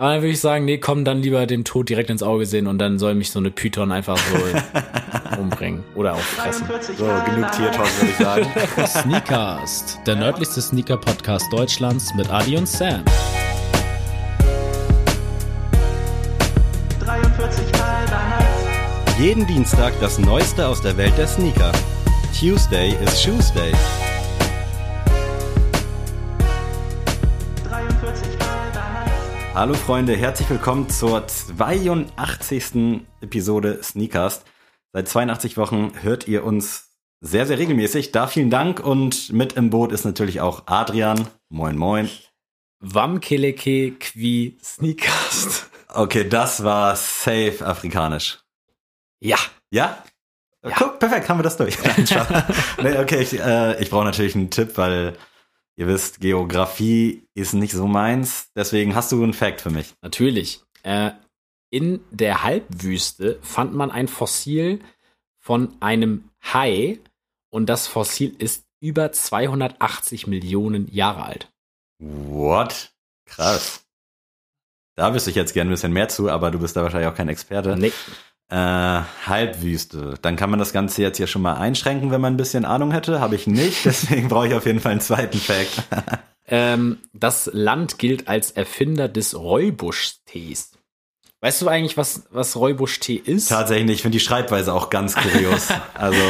Aber dann würde ich sagen, nee, komm dann lieber dem Tod direkt ins Auge sehen und dann soll mich so eine Python einfach so umbringen oder auch fressen. So, genug Tiertalk, würde ich sagen. Sneakcast, der nördlichste Sneaker-Podcast Deutschlands mit Adi und Sam. 43 Mal. Jeden Dienstag das Neueste aus der Welt der Sneaker. Tuesday is Shoes Day. Hallo Freunde, herzlich willkommen zur 82. Episode Sneakers. Seit 82 Wochen hört ihr uns sehr, sehr regelmäßig. Da vielen Dank und mit im Boot ist natürlich auch Adrian. Moin, moin. Wamkeleke qui Sneakcast. Okay, das war safe afrikanisch. Ja. Ja? Ja. Guck, perfekt, haben wir das durch. Nein, nee, okay, ich, äh, ich brauche natürlich einen Tipp, weil ihr wisst, Geografie ist nicht so meins. Deswegen hast du einen Fact für mich. Natürlich. Äh, in der Halbwüste fand man ein Fossil von einem Hai und das Fossil ist über 280 Millionen Jahre alt. What? Krass. Da wüsste ich jetzt gerne ein bisschen mehr zu, aber du bist da wahrscheinlich auch kein Experte. Nee. Äh, Halbwüste. Dann kann man das Ganze jetzt hier schon mal einschränken, wenn man ein bisschen Ahnung hätte. Habe ich nicht, deswegen brauche ich auf jeden Fall einen zweiten Fact. Ähm, das Land gilt als Erfinder des Räubusch-Tees. Weißt du eigentlich, was, was Räubusch-Tee ist? Tatsächlich nicht. Ich finde die Schreibweise auch ganz kurios. Also,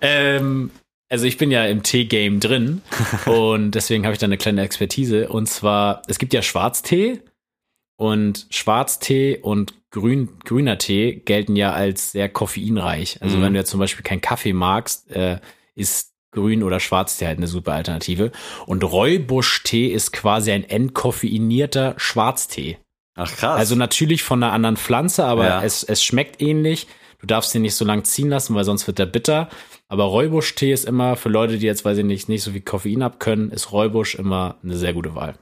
Ähm, also ich bin ja im Tee-Game drin und deswegen habe ich da eine kleine Expertise. Und zwar, es gibt ja Schwarztee und Schwarztee und Grün, grüner Tee gelten ja als sehr koffeinreich. Also Mhm. wenn du jetzt zum Beispiel keinen Kaffee magst, äh, ist Grün- oder Schwarztee halt eine super Alternative. Und Räubusch-Tee ist quasi ein entkoffeinierter Schwarztee. ach krass. Also natürlich von einer anderen Pflanze, aber Ja. es, es schmeckt ähnlich. Du darfst den nicht so lang ziehen lassen, weil sonst wird der bitter. Aber Räubusch-Tee ist immer für Leute, die jetzt, weiß ich nicht, nicht so viel Koffein abkönnen, ist Räubusch immer eine sehr gute Wahl.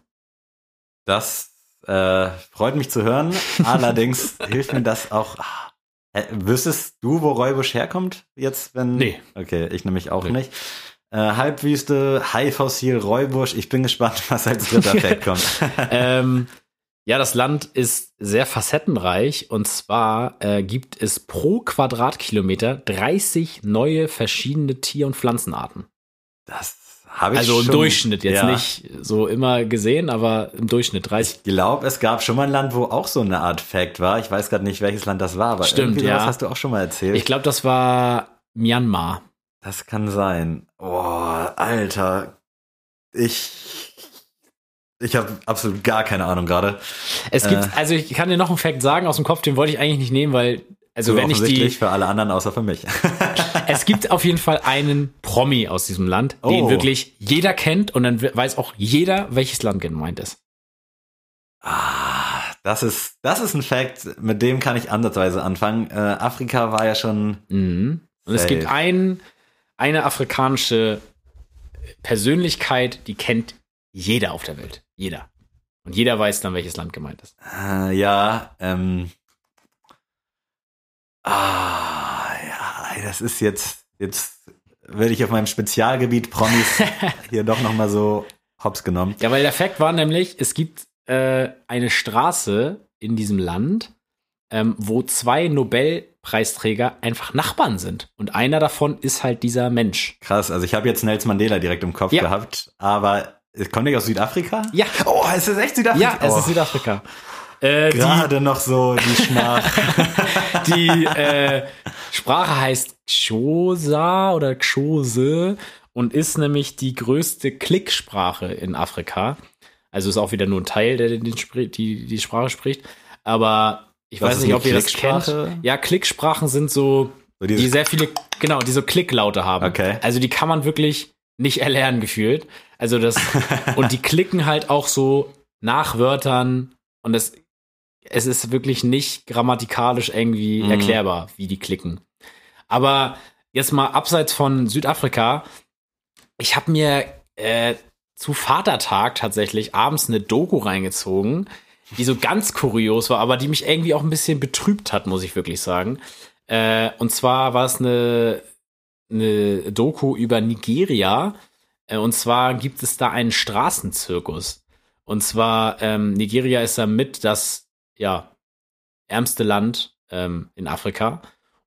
Das äh, freut mich zu hören. Allerdings hilft mir das auch. Ah, äh, wüsstest du, wo Räubusch herkommt? Jetzt, wenn. Nee. Okay, ich nämlich auch Nee. nicht. Äh, Halbwüste, Haifossil, Räubusch. Ich bin gespannt, was als dritter Fact kommt. ähm, ja, das Land ist sehr facettenreich und zwar äh, gibt es pro Quadratkilometer 30 neue verschiedene Tier- und Pflanzenarten. Das habe ich Also im schon, Durchschnitt, jetzt ja. nicht so immer gesehen, aber im Durchschnitt 30. Ich glaube, es gab schon mal ein Land, wo auch so eine Art Fact war. Ich weiß gerade nicht, welches Land das war, aber Stimmt, ja. hast du auch schon mal erzählt. Ich glaube, das war Myanmar. Das kann sein. Boah, Alter. Ich. Ich habe absolut gar keine Ahnung gerade. Es gibt, Äh. also ich kann dir noch einen Fact sagen aus dem Kopf, den wollte ich eigentlich nicht nehmen, weil, also So wenn ich die, für alle anderen außer für mich. es gibt auf jeden Fall einen Promi aus diesem Land, den Oh. wirklich jeder kennt und dann weiß auch jeder, welches Land gemeint ist. ah, das ist, das ist ein Fact, mit dem kann ich ansatzweise anfangen. Äh, Afrika war ja schon. Mhm. Und es gibt ein, eine afrikanische Persönlichkeit, die kennt jeder auf der Welt. Jeder. Und jeder weiß dann, welches Land gemeint ist. Äh, ja, ähm. Ah, ja, das ist jetzt. Jetzt werde ich auf meinem Spezialgebiet Promis hier doch nochmal so hops genommen. Ja, weil der Fakt war nämlich, es gibt äh, eine Straße in diesem Land, ähm, wo zwei Nobelpreisträger einfach Nachbarn sind. Und einer davon ist halt dieser Mensch. Krass, also ich habe jetzt Nelson Mandela direkt im Kopf Ja. gehabt, aber es kommt nicht aus Südafrika? Ja. Oh, es ist echt Südafrika? Ja, es oh, ist Südafrika. Äh, die Gerade noch so die Schmach. die äh, Sprache heißt Xhosa oder Xhose und ist nämlich die größte Klicksprache in Afrika. Also ist auch wieder nur ein Teil, der den, die, die Sprache spricht. Aber ich Was weiß nicht, ob ihr das kennt. Ja, Klicksprachen sind so, So die sehr viele, genau, die so Klicklaute haben. Okay. Also die kann man wirklich nicht erlernen gefühlt. Also das, und die klicken halt auch so nach Wörtern und das, es ist wirklich nicht grammatikalisch irgendwie Mhm. erklärbar, wie die klicken. Aber jetzt mal abseits von Südafrika, ich habe mir äh, zu Vatertag tatsächlich abends eine Doku reingezogen, die so ganz kurios war, aber die mich irgendwie auch ein bisschen betrübt hat, muss ich wirklich sagen. Äh, und zwar war es eine, eine Doku über Nigeria. Äh, und zwar gibt es da einen Straßenzirkus. Und zwar, ähm, Nigeria ist da mit das ja, ärmste Land ähm, in Afrika.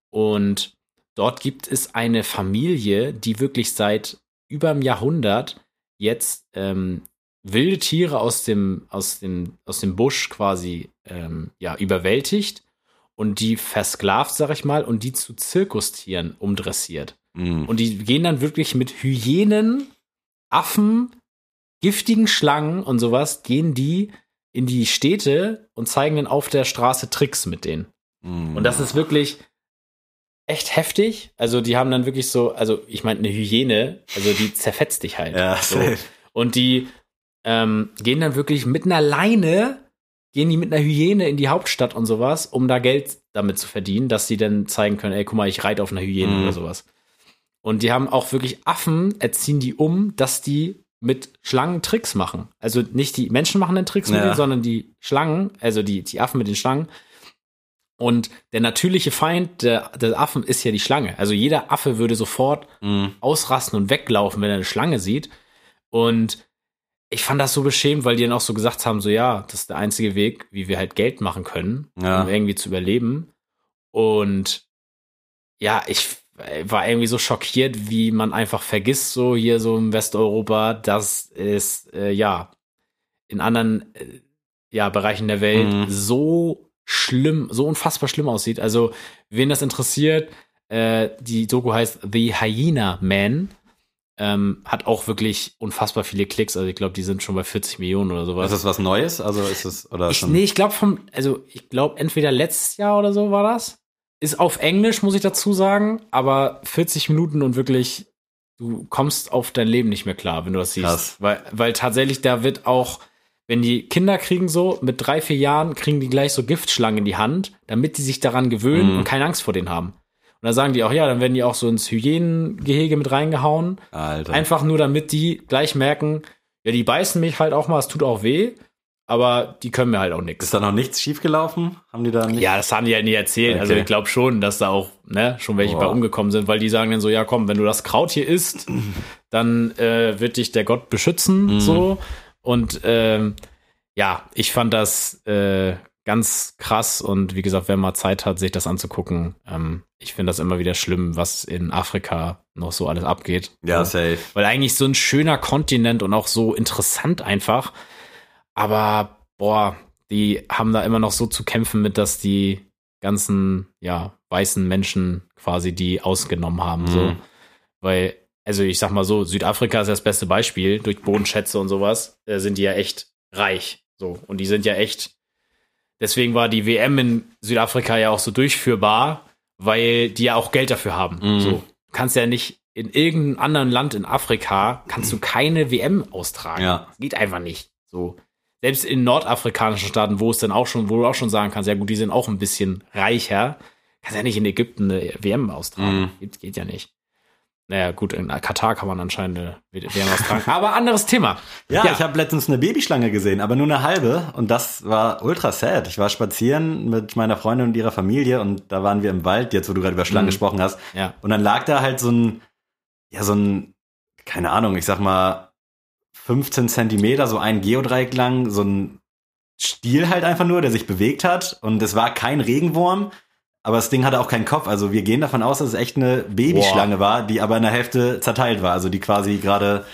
Und dort gibt es eine Familie, die wirklich seit über einem Jahrhundert jetzt ähm, wilde Tiere aus dem, aus dem, aus dem Busch quasi ähm, ja, überwältigt und die versklavt, sag ich mal, und die zu Zirkustieren umdressiert. Mhm. Und die gehen dann wirklich mit Hyänen, Affen, giftigen Schlangen und sowas, gehen die in die Städte und zeigen dann auf der Straße Tricks mit denen. Mhm. Und das ist wirklich echt heftig. Also die haben dann wirklich so, also ich meine, eine Hyäne, also die zerfetzt dich halt. Ja, so. Und die ähm, gehen dann wirklich mit einer Leine, gehen die mit einer Hyäne in die Hauptstadt und sowas, um da Geld damit zu verdienen, dass sie dann zeigen können, ey, guck mal, ich reite auf einer Hyäne Mhm. oder sowas. Und die haben auch wirklich Affen, erziehen die um, dass die mit Schlangen Tricks machen. Also nicht die Menschen machen den Tricks mit Ja. denen, sondern die Schlangen, also die, die Affen mit den Schlangen. Und der natürliche Feind der, der Affen ist ja die Schlange. Also jeder Affe würde sofort Mhm. ausrasten und weglaufen, wenn er eine Schlange sieht. Und ich fand das so beschämend, weil die dann auch so gesagt haben, so ja, das ist der einzige Weg, wie wir halt Geld machen können, Ja. um irgendwie zu überleben. Und ja, ich war irgendwie so schockiert, wie man einfach vergisst, so hier so im Westeuropa, dass es äh, ja in anderen äh, ja, Bereichen der Welt Mhm. so schlimm, so unfassbar schlimm aussieht. Also, wen das interessiert, äh, die Doku heißt The Hyena Man. Ähm, hat auch wirklich unfassbar viele Klicks. Also ich glaube, die sind schon bei 40 Millionen oder sowas. Ist das was Neues? Also ist es oder Ich, schon? nee, ich glaube vom, also ich glaube entweder letztes Jahr oder so war das. Ist auf Englisch, muss ich dazu sagen, aber 40 Minuten und wirklich, du kommst auf dein Leben nicht mehr klar, wenn du das siehst. Krass. Weil, weil tatsächlich da wird auch, wenn die Kinder kriegen so, mit drei, vier Jahren kriegen die gleich so Giftschlangen in die Hand, damit die sich daran gewöhnen Mhm. und keine Angst vor denen haben. Und da sagen die auch, ja, dann werden die auch so ins Hyänengehege mit reingehauen. Alter. Einfach nur, damit die gleich merken, ja, die beißen mich halt auch mal, es tut auch weh, aber die können mir halt auch nichts. Ist da noch nichts schiefgelaufen? Haben die da nicht? Ja, das haben die ja nie erzählt. Also Okay. ich glaube schon, dass da auch ne, schon welche Boah. bei umgekommen sind, weil die sagen dann so, ja komm, wenn du das Kraut hier isst, dann äh, wird dich der Gott beschützen, Mhm. so. Und ähm, ja, ich fand das äh, ganz krass und wie gesagt, wer mal Zeit hat, sich das anzugucken, ähm, ich finde das immer wieder schlimm, was in Afrika noch so alles abgeht. Ja, so. safe. Weil eigentlich so ein schöner Kontinent und auch so interessant einfach. Aber boah, die haben da immer noch so zu kämpfen mit, dass die ganzen, ja, weißen Menschen quasi die ausgenommen haben. So. Mhm. Weil, also ich sag mal so, Südafrika ist das beste Beispiel. Durch Bodenschätze und sowas äh, sind die ja echt reich. So. Und die sind ja echt. Deswegen war die WM in Südafrika ja auch so durchführbar, weil die ja auch Geld dafür haben. Mhm. So. Du kannst ja nicht in irgendeinem anderen Land in Afrika kannst du keine WM austragen. Ja. Das geht einfach nicht. So. Selbst in nordafrikanischen Staaten, wo es dann auch schon, wo du auch schon sagen kannst, ja gut, die sind auch ein bisschen reicher, kannst ja nicht in Ägypten eine WM austragen. Mhm. Geht, geht ja nicht. Naja, gut, in Katar kann man anscheinend eine WM austragen. Aber anderes Thema. Ja, Ja. ich habe letztens eine Babyschlange gesehen, aber nur eine halbe und das war ultra sad. Ich war spazieren mit meiner Freundin und ihrer Familie und da waren wir im Wald, jetzt wo du gerade über Schlangen Mhm. gesprochen hast. Ja. Und dann lag da halt so ein, ja, so ein, keine Ahnung, ich sag mal 15 Zentimeter, so ein Geodreieck lang, so ein Stiel halt einfach nur, der sich bewegt hat und es war kein Regenwurm, aber das Ding hatte auch keinen Kopf. Also wir gehen davon aus, dass es echt eine Babyschlange war, die aber in der Hälfte zerteilt war, also die quasi gerade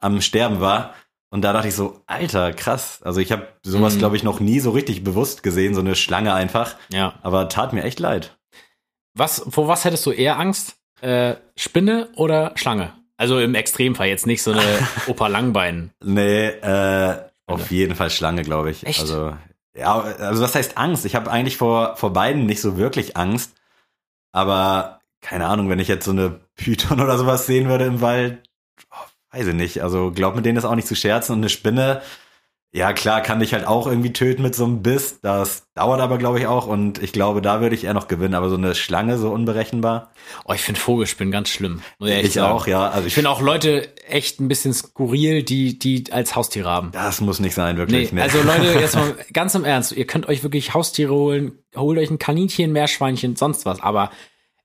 am Sterben war. Und da dachte ich so, Alter, krass. Also ich habe sowas, Mhm. glaube ich, noch nie so richtig bewusst gesehen, so eine Schlange einfach. Ja. Aber tat mir echt leid. Was, vor was hättest du eher Angst? Äh, Spinne oder Schlange? Also im Extremfall, jetzt nicht so eine Opa Langbein. Nee, äh, auf jeden Fall Schlange, glaube ich. Echt? Also, ja, also was heißt Angst? Ich habe eigentlich vor, vor beiden nicht so wirklich Angst. Aber keine Ahnung, wenn ich jetzt so eine Python oder sowas sehen würde im Wald, oh, weiß ich nicht. Also glaub mit denen ist auch nicht zu scherzen. Und eine Spinne, ja klar, kann dich halt auch irgendwie töten mit so einem Biss. Das dauert aber, glaube ich, auch. Und ich glaube, da würde ich eher noch gewinnen. Aber so eine Schlange, so unberechenbar. Oh, ich finde Vogelspinnen ganz schlimm. Ich, Ich auch, ja. Also Ich finde auch Leute echt ein bisschen skurril, die, die als Haustiere haben. das muss nicht sein, Nee, wirklich. Nee, also Leute, jetzt mal ganz im Ernst, ihr könnt euch wirklich Haustiere holen, holt euch ein Kaninchen, Meerschweinchen, sonst was, aber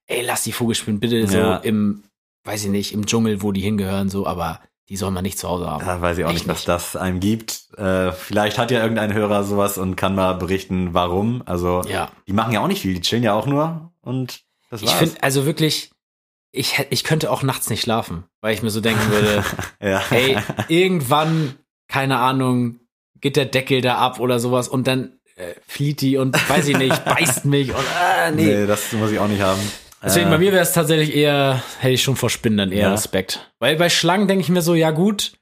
ey, lasst die Vogelspinnen bitte so Ja. im, weiß ich nicht, im Dschungel, wo die hingehören, so, aber die soll man nicht zu Hause haben. Da weiß ich auch Echt nicht, was das einem gibt. Äh, vielleicht hat ja irgendein Hörer sowas und kann mal berichten, warum. Also, Ja. die machen ja auch nicht viel, die chillen ja auch nur und das Ich war's. finde, also wirklich, ich, ich könnte auch nachts nicht schlafen, weil ich mir so denken würde, ja. ey, irgendwann, keine Ahnung, geht der Deckel da ab oder sowas und dann äh, flieht die und weiß ich nicht, beißt mich und äh, nee. nee. das muss ich auch nicht haben. Deswegen Äh, bei mir wäre es tatsächlich eher, hätte ich schon vor Spinnen dann eher Ja. Respekt. Weil bei Schlangen denke ich mir so, ja gut,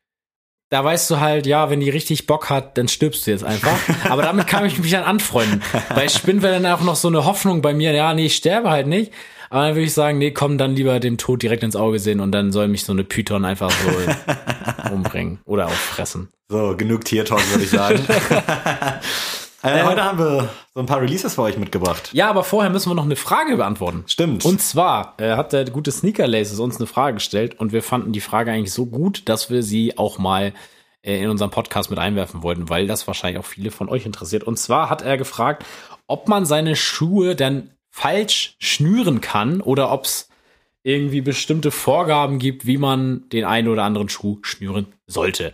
da weißt du halt, ja, wenn die richtig Bock hat, dann stirbst du jetzt einfach. Aber damit kann ich mich dann anfreunden. Bei Spinnen wäre dann auch noch so eine Hoffnung bei mir, ja, nee, ich sterbe halt nicht. Aber dann würde ich sagen, nee, komm, dann lieber dem Tod direkt ins Auge sehen und dann soll mich so eine Python einfach so umbringen oder auffressen. So, genug Tier-Talk, würde ich sagen. äh, heute haben wir so ein paar Releases für euch mitgebracht. Ja, aber vorher müssen wir noch eine Frage beantworten. Stimmt. Und zwar äh, hat der gute Sneaker Laces uns eine Frage gestellt und wir fanden die Frage eigentlich so gut, dass wir sie auch mal äh, in unserem Podcast mit einwerfen wollten, weil das wahrscheinlich auch viele von euch interessiert. Und zwar hat er gefragt, ob man seine Schuhe dann falsch schnüren kann oder ob es irgendwie bestimmte Vorgaben gibt, wie man den einen oder anderen Schuh schnüren sollte.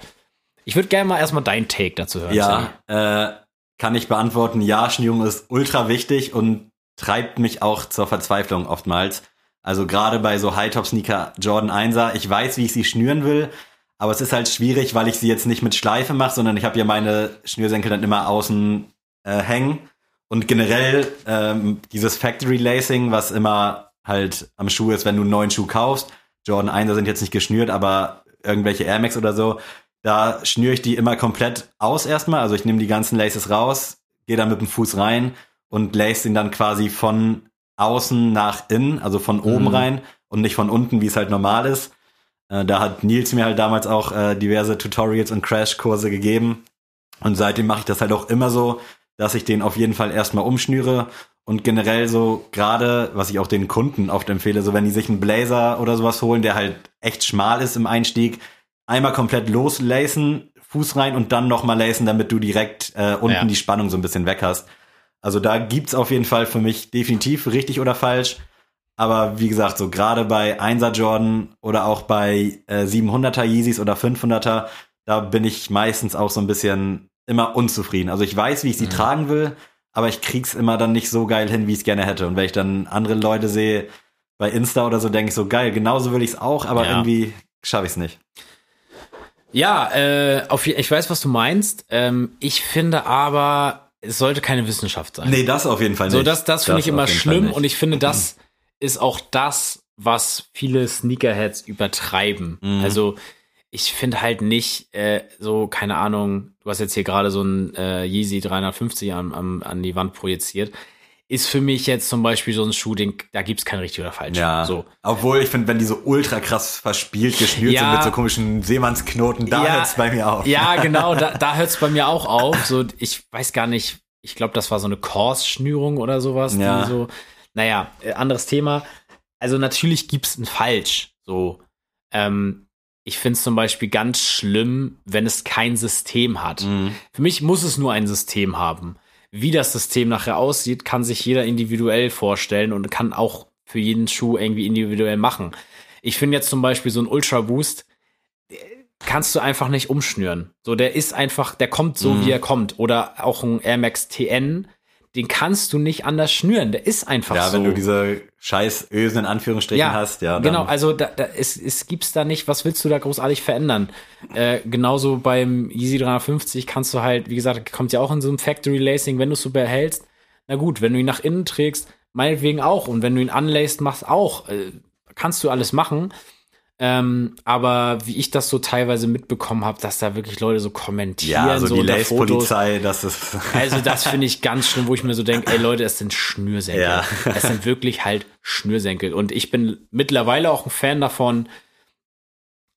Ich würde gerne mal erstmal deinen Take dazu hören. Ja, äh, kann ich beantworten. Ja, Schnürung ist ultra wichtig und treibt mich auch zur Verzweiflung oftmals. Also gerade bei so High-Top-Sneaker Jordan 1er, ich weiß, wie ich sie schnüren will, aber es ist halt schwierig, weil ich sie jetzt nicht mit Schleife mache, sondern ich habe ja meine Schnürsenkel dann immer außen äh, hängen. Und generell ähm, dieses Factory Lacing, was immer halt am Schuh ist, wenn du einen neuen Schuh kaufst. Jordan 1er sind jetzt nicht geschnürt, aber irgendwelche Air Max oder so, da schnüre ich die immer komplett aus erstmal. Also ich nehme die ganzen Laces raus, gehe dann mit dem Fuß rein und lace ihn dann quasi von außen nach innen, also von oben Mhm. rein und nicht von unten, wie es halt normal ist. Äh, da hat Nils mir halt damals auch äh, diverse Tutorials und Crashkurse gegeben. Und seitdem mache ich das halt auch immer so, dass ich den auf jeden Fall erstmal umschnüre und generell so gerade, was ich auch den Kunden oft empfehle, so wenn die sich einen Blazer oder sowas holen, der halt echt schmal ist im Einstieg, einmal komplett loslacen, Fuß rein und dann nochmal lacen, damit du direkt äh, unten Ja. die Spannung so ein bisschen weg hast. Also da gibt's auf jeden Fall für mich definitiv richtig oder falsch. Aber wie gesagt, so gerade bei 1er Jordan oder auch bei äh, 700er Yeezys oder 500er, da bin ich meistens auch so ein bisschen immer unzufrieden. Also ich weiß, wie ich sie tragen will, aber ich krieg's immer dann nicht so geil hin, wie ich es gerne hätte. Und wenn ich dann andere Leute sehe bei Insta oder so, denke ich so geil, genauso will ich's auch, aber Ja. irgendwie schaffe ich's nicht. Ja, äh, auf, ich weiß, was du meinst. Ähm, ich finde aber, es sollte keine Wissenschaft sein. Nee, das auf jeden Fall nicht. So, das, das finde ich immer schlimm und ich finde, das ist auch das, was viele Sneakerheads übertreiben. Mhm. Also, ich finde halt nicht, äh, so, keine Ahnung, du hast jetzt hier gerade so ein äh, Yeezy 350 am, am, an die Wand projiziert. Ist für mich jetzt zum Beispiel so ein Schuh, den, da gibt's kein richtig oder falsch. Ja, So. obwohl ich finde, wenn die so ultra krass verspielt geschnürt Ja. sind mit so komischen Seemannsknoten, da Ja. hört's bei mir auf. Ja, genau, da, da hört es bei mir auch auf. So, ich weiß gar nicht, ich glaube, das war so eine Kors-Schnürung oder sowas. Ja. So, naja, äh, anderes Thema. Also natürlich gibt's ein Falsch. So, ähm, ich finde es zum Beispiel ganz schlimm, wenn es kein System hat. Mhm. Für mich muss es nur ein System haben. Wie das System nachher aussieht, kann sich jeder individuell vorstellen und kann auch für jeden Schuh irgendwie individuell machen. Ich finde jetzt zum Beispiel so ein Ultra Boost, der kannst du einfach nicht umschnüren. So, der ist einfach, der kommt so, Mhm. wie er kommt. Oder auch ein Air Max TN, den kannst du nicht anders schnüren. Der ist einfach Ja, so. wenn du diese scheiß Ösen in Anführungsstrichen hast, ja. Genau, also da, da, es, es gibt's da nicht, was willst du da großartig verändern? Äh, genauso beim Yeezy 350 kannst du halt, wie gesagt, kommt ja auch in so einem Factory Lacing, wenn du es so behältst, na gut, wenn du ihn nach innen trägst, meinetwegen auch. Und wenn du ihn anlässt, machst auch. Äh, kannst du alles machen. Ähm, aber wie ich das so teilweise mitbekommen habe, dass da wirklich Leute so kommentieren, ja, so, so die. Lace-Polizei, das ist. Also das finde ich ganz schlimm, wo ich mir so denke, ey Leute, es sind Schnürsenkel. Ja. Es sind wirklich halt Schnürsenkel. Und ich bin mittlerweile auch ein Fan davon,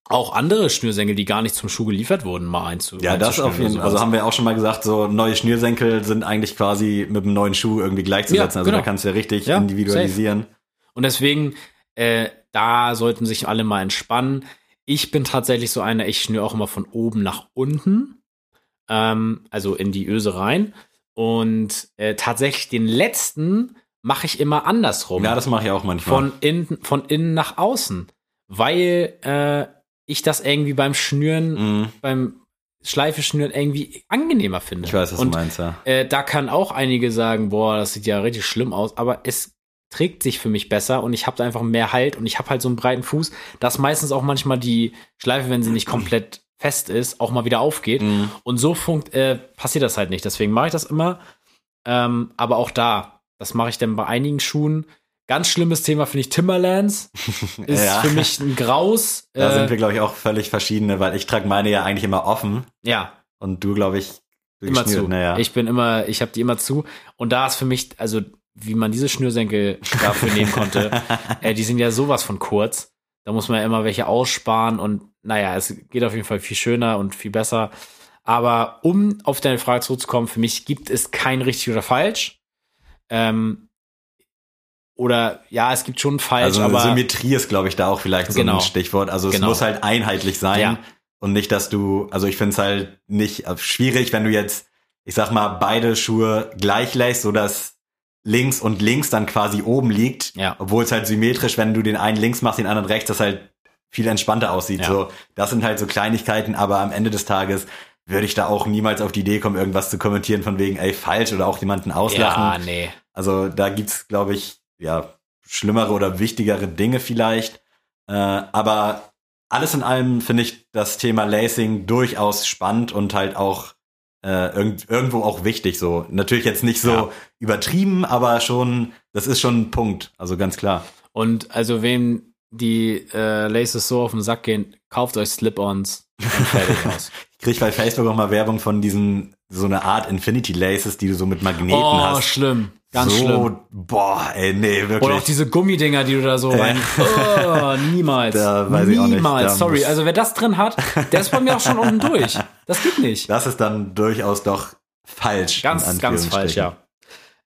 auch andere Schnürsenkel, die gar nicht zum Schuh geliefert wurden, mal einzu. Ja, das auf jeden Fall. Also haben wir auch schon mal gesagt, so neue Schnürsenkel sind eigentlich quasi mit einem neuen Schuh irgendwie gleichzusetzen. Ja, also genau. da kannst du ja richtig Ja, individualisieren. Und deswegen, äh, da sollten sich alle mal entspannen. Ich bin tatsächlich so einer, ich schnür auch immer von oben nach unten, ähm, also in die Öse rein. Und äh, tatsächlich den letzten mache ich immer andersrum. Ja, das mache ich auch manchmal. von innen, von innen nach außen. Weil äh, ich das irgendwie beim Schnüren, Mhm. beim Schleife schnüren irgendwie angenehmer finde. Ich weiß, was Und du meinst, ja. äh, da kann auch einige sagen, boah, das sieht ja richtig schlimm aus, aber es trägt sich für mich besser und ich habe da einfach mehr Halt und ich habe halt so einen breiten Fuß, dass meistens auch manchmal die Schleife, wenn sie nicht komplett fest ist, auch mal wieder aufgeht. Mhm. Und so funkt, äh, passiert das halt nicht. Deswegen mache ich das immer. Ähm, aber auch da, das mache ich dann bei einigen Schuhen. Ganz schlimmes Thema finde ich Timberlands. Ist Ja. für mich ein Graus. Da Äh, sind wir, glaube ich, auch völlig verschiedene, weil ich trage meine ja eigentlich immer offen ja, und du, glaube ich, immer zu. Naja. Ich bin immer, ich habe die immer zu. Und da ist für mich, also wie man diese Schnürsenkel dafür nehmen konnte, äh, die sind ja sowas von kurz. Da muss man ja immer welche aussparen und naja, es geht auf jeden Fall viel schöner und viel besser. Aber um auf deine Frage zurückzukommen, für mich gibt es kein richtig oder falsch. Ähm, oder ja, es gibt schon falsch, also aber Symmetrie ist, glaube ich, da auch vielleicht so Genau. ein Stichwort. Also es Genau. muss halt einheitlich sein Ja. und nicht, dass du, also ich finde es halt nicht äh, schwierig, wenn du jetzt, ich sag mal, beide Schuhe gleich lässt, so dass links und links dann quasi oben liegt, Ja. obwohl es halt symmetrisch, wenn du den einen links machst, den anderen rechts, das halt viel entspannter aussieht. Ja. So, das sind halt so Kleinigkeiten, aber am Ende des Tages würde ich da auch niemals auf die Idee kommen, irgendwas zu kommentieren von wegen, ey, falsch oder auch jemanden auslachen. ja, nee. Also da gibt's, glaube ich, ja, schlimmere oder wichtigere Dinge vielleicht. Äh, aber alles in allem finde ich das Thema Lacing durchaus spannend und halt auch äh, irgend, irgendwo auch wichtig. So natürlich jetzt nicht so Ja. übertrieben, aber schon, das ist schon ein Punkt. Also ganz klar. Und also wem die äh, Laces so auf den Sack gehen, kauft euch Slip-ons und fertig aus. Ich krieg bei Facebook auch mal Werbung von diesen so eine Art Infinity Laces, die du so mit Magneten oh, hast. schlimm. Ganz so, schlimm. Boah, ey, nee, wirklich. Oder auch diese Gummidinger, die du da so rein. Oh, niemals. Da weiß ich auch nicht, niemals. Sorry. Also wer das drin hat, der ist bei mir auch schon unten durch. Das geht nicht. das ist dann durchaus doch falsch. Ganz, ganz falsch, ja.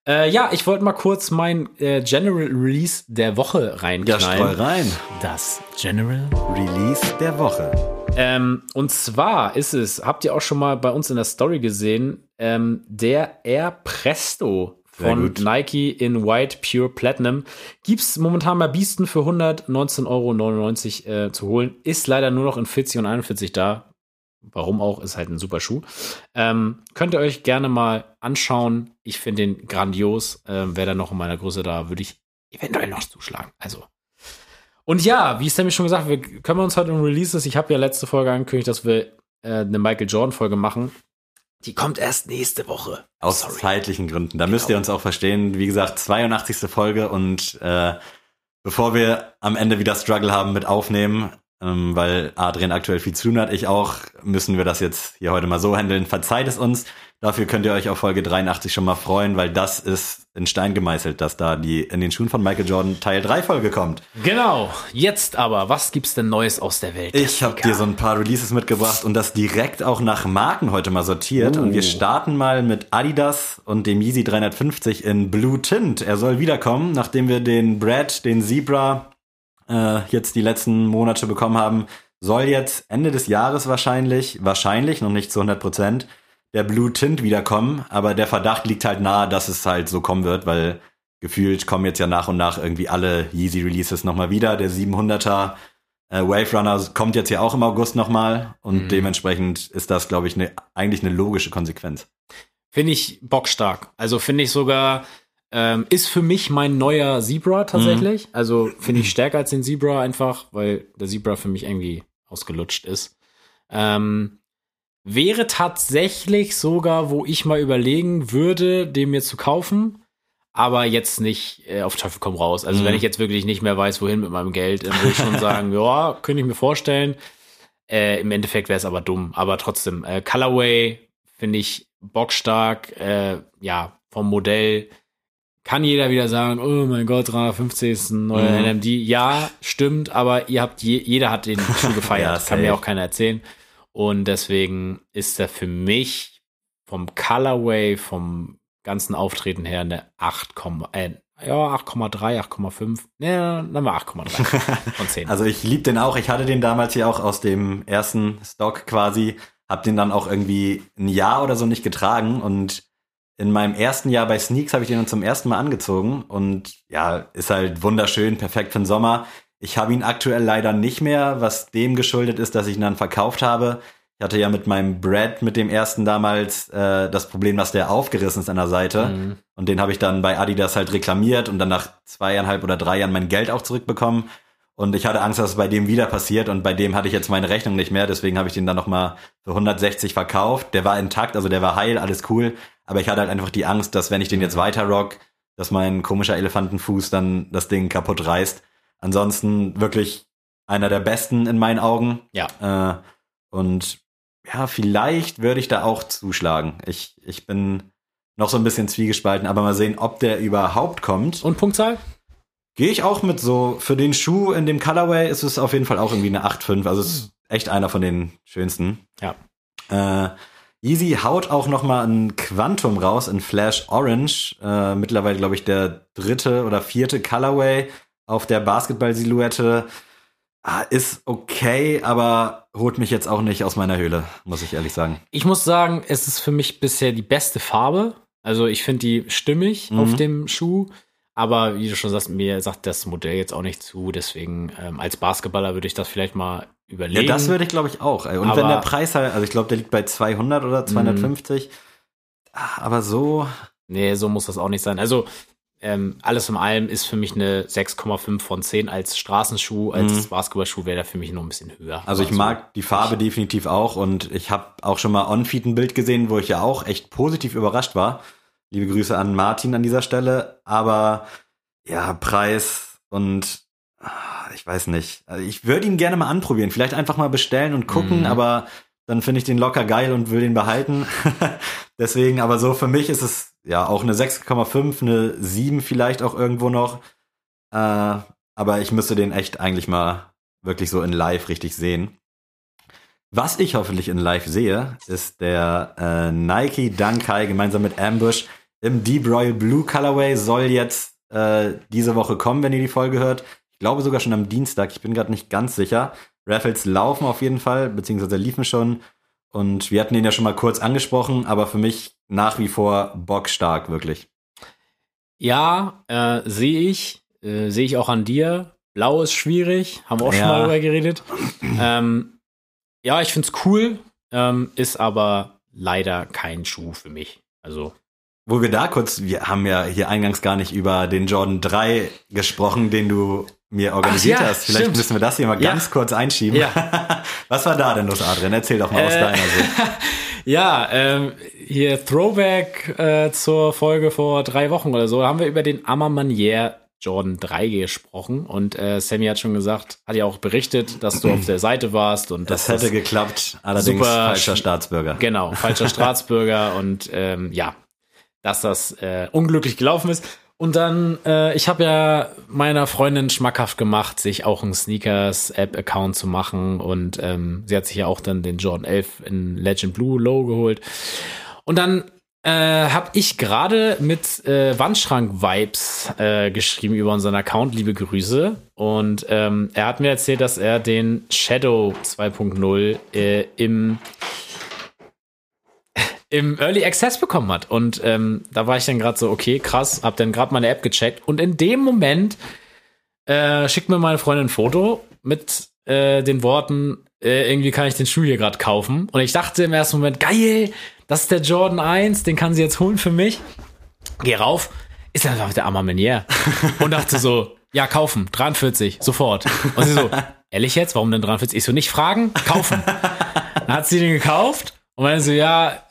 Äh, ja, ich wollte mal kurz mein äh, General Release der Woche Ja, reinknallen. streu rein. das General Release der Woche. Ähm, und zwar ist es, habt ihr auch schon mal bei uns in der Story gesehen, ähm, der Air Presto von. Nike in White Pure Platinum. Gibt's momentan bei Biesten für 119,99 Euro äh, zu holen. Ist leider nur noch in 40 und 41 da. Warum auch, ist halt ein super Schuh. Ähm, könnt ihr euch gerne mal anschauen. Ich finde den grandios. Ähm, Wäre da noch in meiner Größe da, würde ich eventuell noch zuschlagen. Also. Und ja, wie es nämlich schon gesagt, wir können uns heute um Releases. Ich habe ja letzte Folge angekündigt, dass wir äh, eine Michael Jordan Folge machen. Die kommt erst nächste Woche. Aus Sorry. zeitlichen Gründen. Da müsst ihr uns auch verstehen. Wie gesagt, 82. Folge und äh, bevor wir am Ende wieder Struggle haben mit Aufnehmen, ähm, weil Adrian aktuell viel zu tun hat, ich auch, müssen wir das jetzt hier heute mal so handeln. Verzeiht es uns. Dafür könnt ihr euch auf Folge 83 schon mal freuen, weil das ist in Stein gemeißelt, dass da die in den Schuhen von Michael Jordan Teil 3 Folge kommt. Genau. Jetzt aber, was gibt's denn Neues aus der Welt? Ich habe dir so ein paar Releases mitgebracht und das direkt auch nach Marken heute mal sortiert. Oh. Und wir starten mal mit Adidas und dem Yeezy 350 in Blue Tint. Er soll wiederkommen, nachdem wir den Brad, den Zebra äh, jetzt die letzten Monate bekommen haben. Soll jetzt Ende des Jahres wahrscheinlich, wahrscheinlich, noch nicht zu 100 Prozent, der Blue Tint wiederkommen. Aber der Verdacht liegt halt nahe, dass es halt so kommen wird, weil gefühlt kommen jetzt ja nach und nach irgendwie alle Yeezy Releases nochmal wieder. Der 700er äh, Wave Runner kommt jetzt ja auch im August nochmal und Mhm. dementsprechend ist das, glaube ich, ne, eigentlich eine logische Konsequenz. Finde ich bockstark. Also finde ich sogar, ähm, ist für mich mein neuer Zebra tatsächlich. Also finde ich stärker als den Zebra einfach, weil der Zebra für mich irgendwie ausgelutscht ist. Ähm, wäre tatsächlich sogar, wo ich mal überlegen würde, den mir zu kaufen. Aber jetzt nicht äh, auf Teufel komm raus. Also Mhm. wenn ich jetzt wirklich nicht mehr weiß, wohin mit meinem Geld, dann würde ich schon sagen, ja, könnte ich mir vorstellen. Äh, Im Endeffekt wäre es aber dumm. Aber trotzdem, äh, Colorway finde ich bockstark. Äh, ja, vom Modell kann jeder wieder sagen, oh mein Gott, 350 ist ein neuer Mhm. NMD. Ja, stimmt, aber ihr habt je, jeder hat den Schuh gefeiert. Ja, kann mir auch keiner erzählen. Und deswegen ist er für mich vom Colorway, vom ganzen Auftreten her eine 8, äh, ja, 8,3, 8,5. Ja, dann war 8,3 von 10. Also ich lieb den auch. Ich hatte den damals hier auch aus dem ersten Stock quasi, hab den dann auch irgendwie ein Jahr oder so nicht getragen und in meinem ersten Jahr bei Sneaks habe ich den dann zum ersten Mal angezogen und ja, ist halt wunderschön, perfekt für den Sommer. Ich habe ihn aktuell leider nicht mehr, was dem geschuldet ist, dass ich ihn dann verkauft habe. Ich hatte ja mit meinem Brad, mit dem ersten damals, äh, das Problem, dass der aufgerissen ist an der Seite. Mhm. Und den habe ich dann bei Adidas halt reklamiert und dann nach zweieinhalb oder drei Jahren mein Geld auch zurückbekommen. Und ich hatte Angst, dass es bei dem wieder passiert und bei dem hatte ich jetzt meine Rechnung nicht mehr, deswegen habe ich den dann nochmal für 160 verkauft. Der war intakt, also der war heil, alles cool. Aber ich hatte halt einfach die Angst, dass wenn ich den jetzt weiter rock, dass mein komischer Elefantenfuß dann das Ding kaputt reißt. Ansonsten wirklich einer der besten in meinen Augen. Ja. Äh, und ja, vielleicht würde ich da auch zuschlagen. Ich, ich bin noch so ein bisschen zwiegespalten, aber mal sehen, ob der überhaupt kommt. Und Punktzahl? Gehe ich auch mit so, für den Schuh in dem Colorway ist es auf jeden Fall auch irgendwie eine 8,5. Also es ist echt einer von den schönsten. Ja. Äh, Yeezy haut auch noch mal ein Quantum raus in Flash Orange. Äh, mittlerweile, glaube ich, der dritte oder vierte Colorway auf der Basketball-Silhouette. Ah, ist okay, aber holt mich jetzt auch nicht aus meiner Höhle, muss ich ehrlich sagen. Ich muss sagen, es ist für mich bisher die beste Farbe. Also ich finde die stimmig Mhm. auf dem Schuh. Aber wie du schon sagst, mir sagt das Modell jetzt auch nicht zu. Deswegen ähm, als Basketballer würde ich das vielleicht mal Ja, überlegen. das würde ich, glaube ich, auch. Und Aber- wenn der Preis halt, also ich glaube, der liegt bei 200 oder 250. Ah, Aber so, nee, so muss das auch nicht sein. Also ähm, alles in allem ist für mich eine 6,5 von 10 als Straßenschuh. Als Mhm. Basketballschuh wäre der für mich noch ein bisschen höher. Also ich mag die Farbe definitiv auch und ich habe auch schon mal on-feed ein Bild gesehen, wo ich ja auch echt positiv überrascht war. Liebe Grüße an Martin an dieser Stelle. Aber ja, Preis und ah, ich weiß nicht. Also ich würde ihn gerne mal anprobieren. Vielleicht einfach mal bestellen und gucken, Mhm. aber dann finde ich den locker geil und will den behalten. Deswegen, aber so für mich ist es ja auch eine 6,5, eine 7 vielleicht auch irgendwo noch. Äh, aber ich müsste den echt eigentlich mal wirklich so in live richtig sehen. Was ich hoffentlich in live sehe, ist der äh, Nike Dunkai gemeinsam mit Ambush im Deep Royal Blue Colorway soll jetzt äh, diese Woche kommen, wenn ihr die Folge hört. Ich glaube sogar schon am Dienstag, ich bin gerade nicht ganz sicher. Raffles laufen auf jeden Fall, beziehungsweise liefen schon. Und wir hatten den ja schon mal kurz angesprochen, aber für mich nach wie vor bockstark, wirklich. Ja, äh, sehe ich. Äh, sehe ich auch an dir. Blau ist schwierig. Haben wir auch schon Ja. mal drüber geredet. ähm, ja, ich find's cool. Ähm, ist aber leider kein Schuh für mich. Also, Wo wir da kurz, wir haben ja hier eingangs gar nicht über den Jordan 3 gesprochen, den du mir organisiert ja, hast. Vielleicht stimmt. müssen wir das hier mal Ja. ganz kurz einschieben. Ja. Was war da denn los, Adrian? Erzähl doch mal aus Äh, deiner Sicht. ja, ähm, hier Throwback äh, zur Folge vor drei Wochen oder so. Da haben wir über den Ammermanier Jordan 3 gesprochen. Und äh, Sammy hat schon gesagt, hat ja auch berichtet, dass du auf der Seite warst und Das dass hätte geklappt, allerdings falscher sch- Staatsbürger. Genau, falscher Staatsbürger und ähm, ja, dass das äh, unglücklich gelaufen ist. Und dann, äh, ich habe ja meiner Freundin schmackhaft gemacht, sich auch einen Sneakers-App-Account zu machen. Und ähm, sie hat sich ja auch dann den Jordan 11 in Legend Blue Low geholt. Und dann äh, habe ich gerade mit äh, Wandschrank-Vibes äh, geschrieben über unseren Account. Liebe Grüße. Und ähm, er hat mir erzählt, dass er den Shadow 2.0 äh, im im Early Access bekommen hat. Und ähm, da war ich dann gerade so, okay, krass, hab dann gerade meine App gecheckt. Und in dem Moment äh, schickt mir meine Freundin ein Foto mit äh, den Worten, äh, irgendwie kann ich den Schuh hier gerade kaufen. Und ich dachte im ersten Moment, geil, das ist der Jordan 1, den kann sie jetzt holen für mich. Geh rauf, ist einfach der Armamenier. Und dachte so, ja, kaufen, 43, sofort. Und sie so, ehrlich jetzt, warum denn 43? Ich so, nicht fragen, kaufen. Dann hat sie den gekauft und meinte so, ja,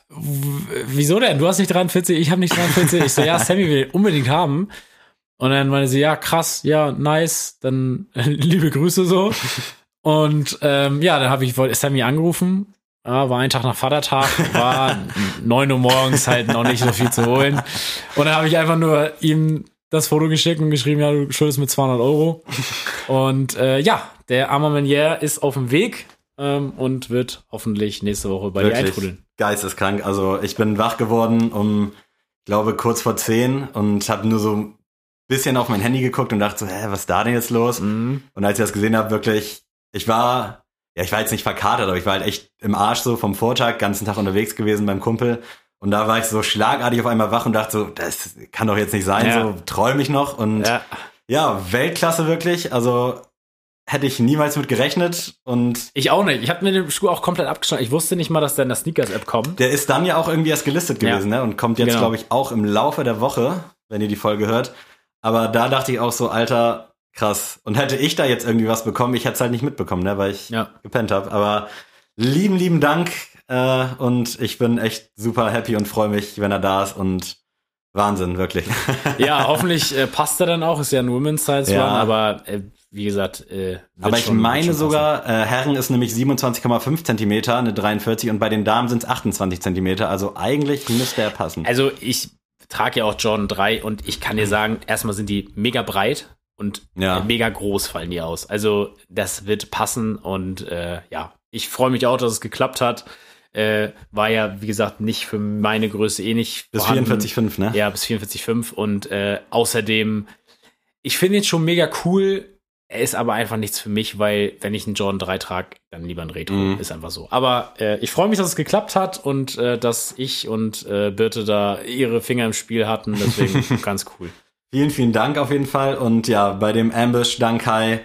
wieso denn? Du hast nicht 43, ich habe nicht 43. Ich so, ja, Sammy will den unbedingt haben. Und dann meinte sie, ja, krass, ja, nice, dann liebe Grüße so. Und ähm, ja, dann habe ich Sammy angerufen. Ja, war ein Tag nach Vatertag, war 9 Uhr morgens halt noch nicht so viel zu holen. Und dann habe ich einfach nur ihm das Foto geschickt und geschrieben, ja, du schuldest mir 200 Euro. Und äh, ja, der Armamenier ist auf dem Weg ähm, und wird hoffentlich nächste Woche bei dir Wirklich eintrudeln. Geisteskrank. Also ich bin wach geworden um, ich glaube, kurz vor zehn und habe nur so ein bisschen auf mein Handy geguckt und dachte so, hä, was ist da denn jetzt los? Mhm. Und als ich das gesehen habe, wirklich, ich war, ja, ich war jetzt nicht verkatert, aber ich war halt echt im Arsch so vom Vortag, ganzen Tag unterwegs gewesen beim Kumpel. Und da war ich so schlagartig auf einmal wach und dachte so, das kann doch jetzt nicht sein, Ja. so träume ich noch. Und ja. Ja, Weltklasse wirklich. Also hätte ich niemals mit gerechnet und Ich auch nicht. Ich habe mir den Schuh auch komplett abgeschnitten. Ich wusste nicht mal, dass der in der Sneakers-App kommt. der ist dann ja auch irgendwie erst gelistet Ja. gewesen, ne? Und kommt jetzt, Genau. glaube ich, auch im Laufe der Woche, wenn ihr die Folge hört. Aber da dachte ich auch so, Alter, krass. Und hätte ich da jetzt irgendwie was bekommen, ich hätte es halt nicht mitbekommen, ne? Weil ich Ja. gepennt habe. Aber lieben, lieben Dank. Äh, und ich bin echt super happy und freue mich, wenn er da ist. Und Wahnsinn, wirklich. Ja, hoffentlich äh, passt er dann auch. Ist ja ein Women's Size Ja. Run, aber äh, wie gesagt, äh, Aber ich schon- meine sogar, äh, Herren ist nämlich 27,5 Zentimeter, eine 43 und bei den Damen sind es 28 Zentimeter. Also eigentlich müsste er passen. Also ich trage ja auch Jordan 3 und ich kann dir sagen, erstmal sind die mega breit und Ja. äh, mega groß fallen die aus. Also das wird passen und äh, ja, ich freue mich auch, dass es geklappt hat. Äh, war ja, wie gesagt, nicht für meine Größe eh nicht Bis vorhanden. 44,5, ne? Ja, bis 44,5 und äh, außerdem, ich finde ihn schon mega cool. Er ist aber einfach nichts für mich, weil wenn ich einen Jordan 3 trage, dann lieber ein Retro. Mhm. Ist einfach so. Aber äh, ich freue mich, dass es geklappt hat und äh, dass ich und äh, Birte da ihre Finger im Spiel hatten. Deswegen ganz cool. Vielen, vielen Dank auf jeden Fall. Und ja, bei dem Ambush, dank Kai.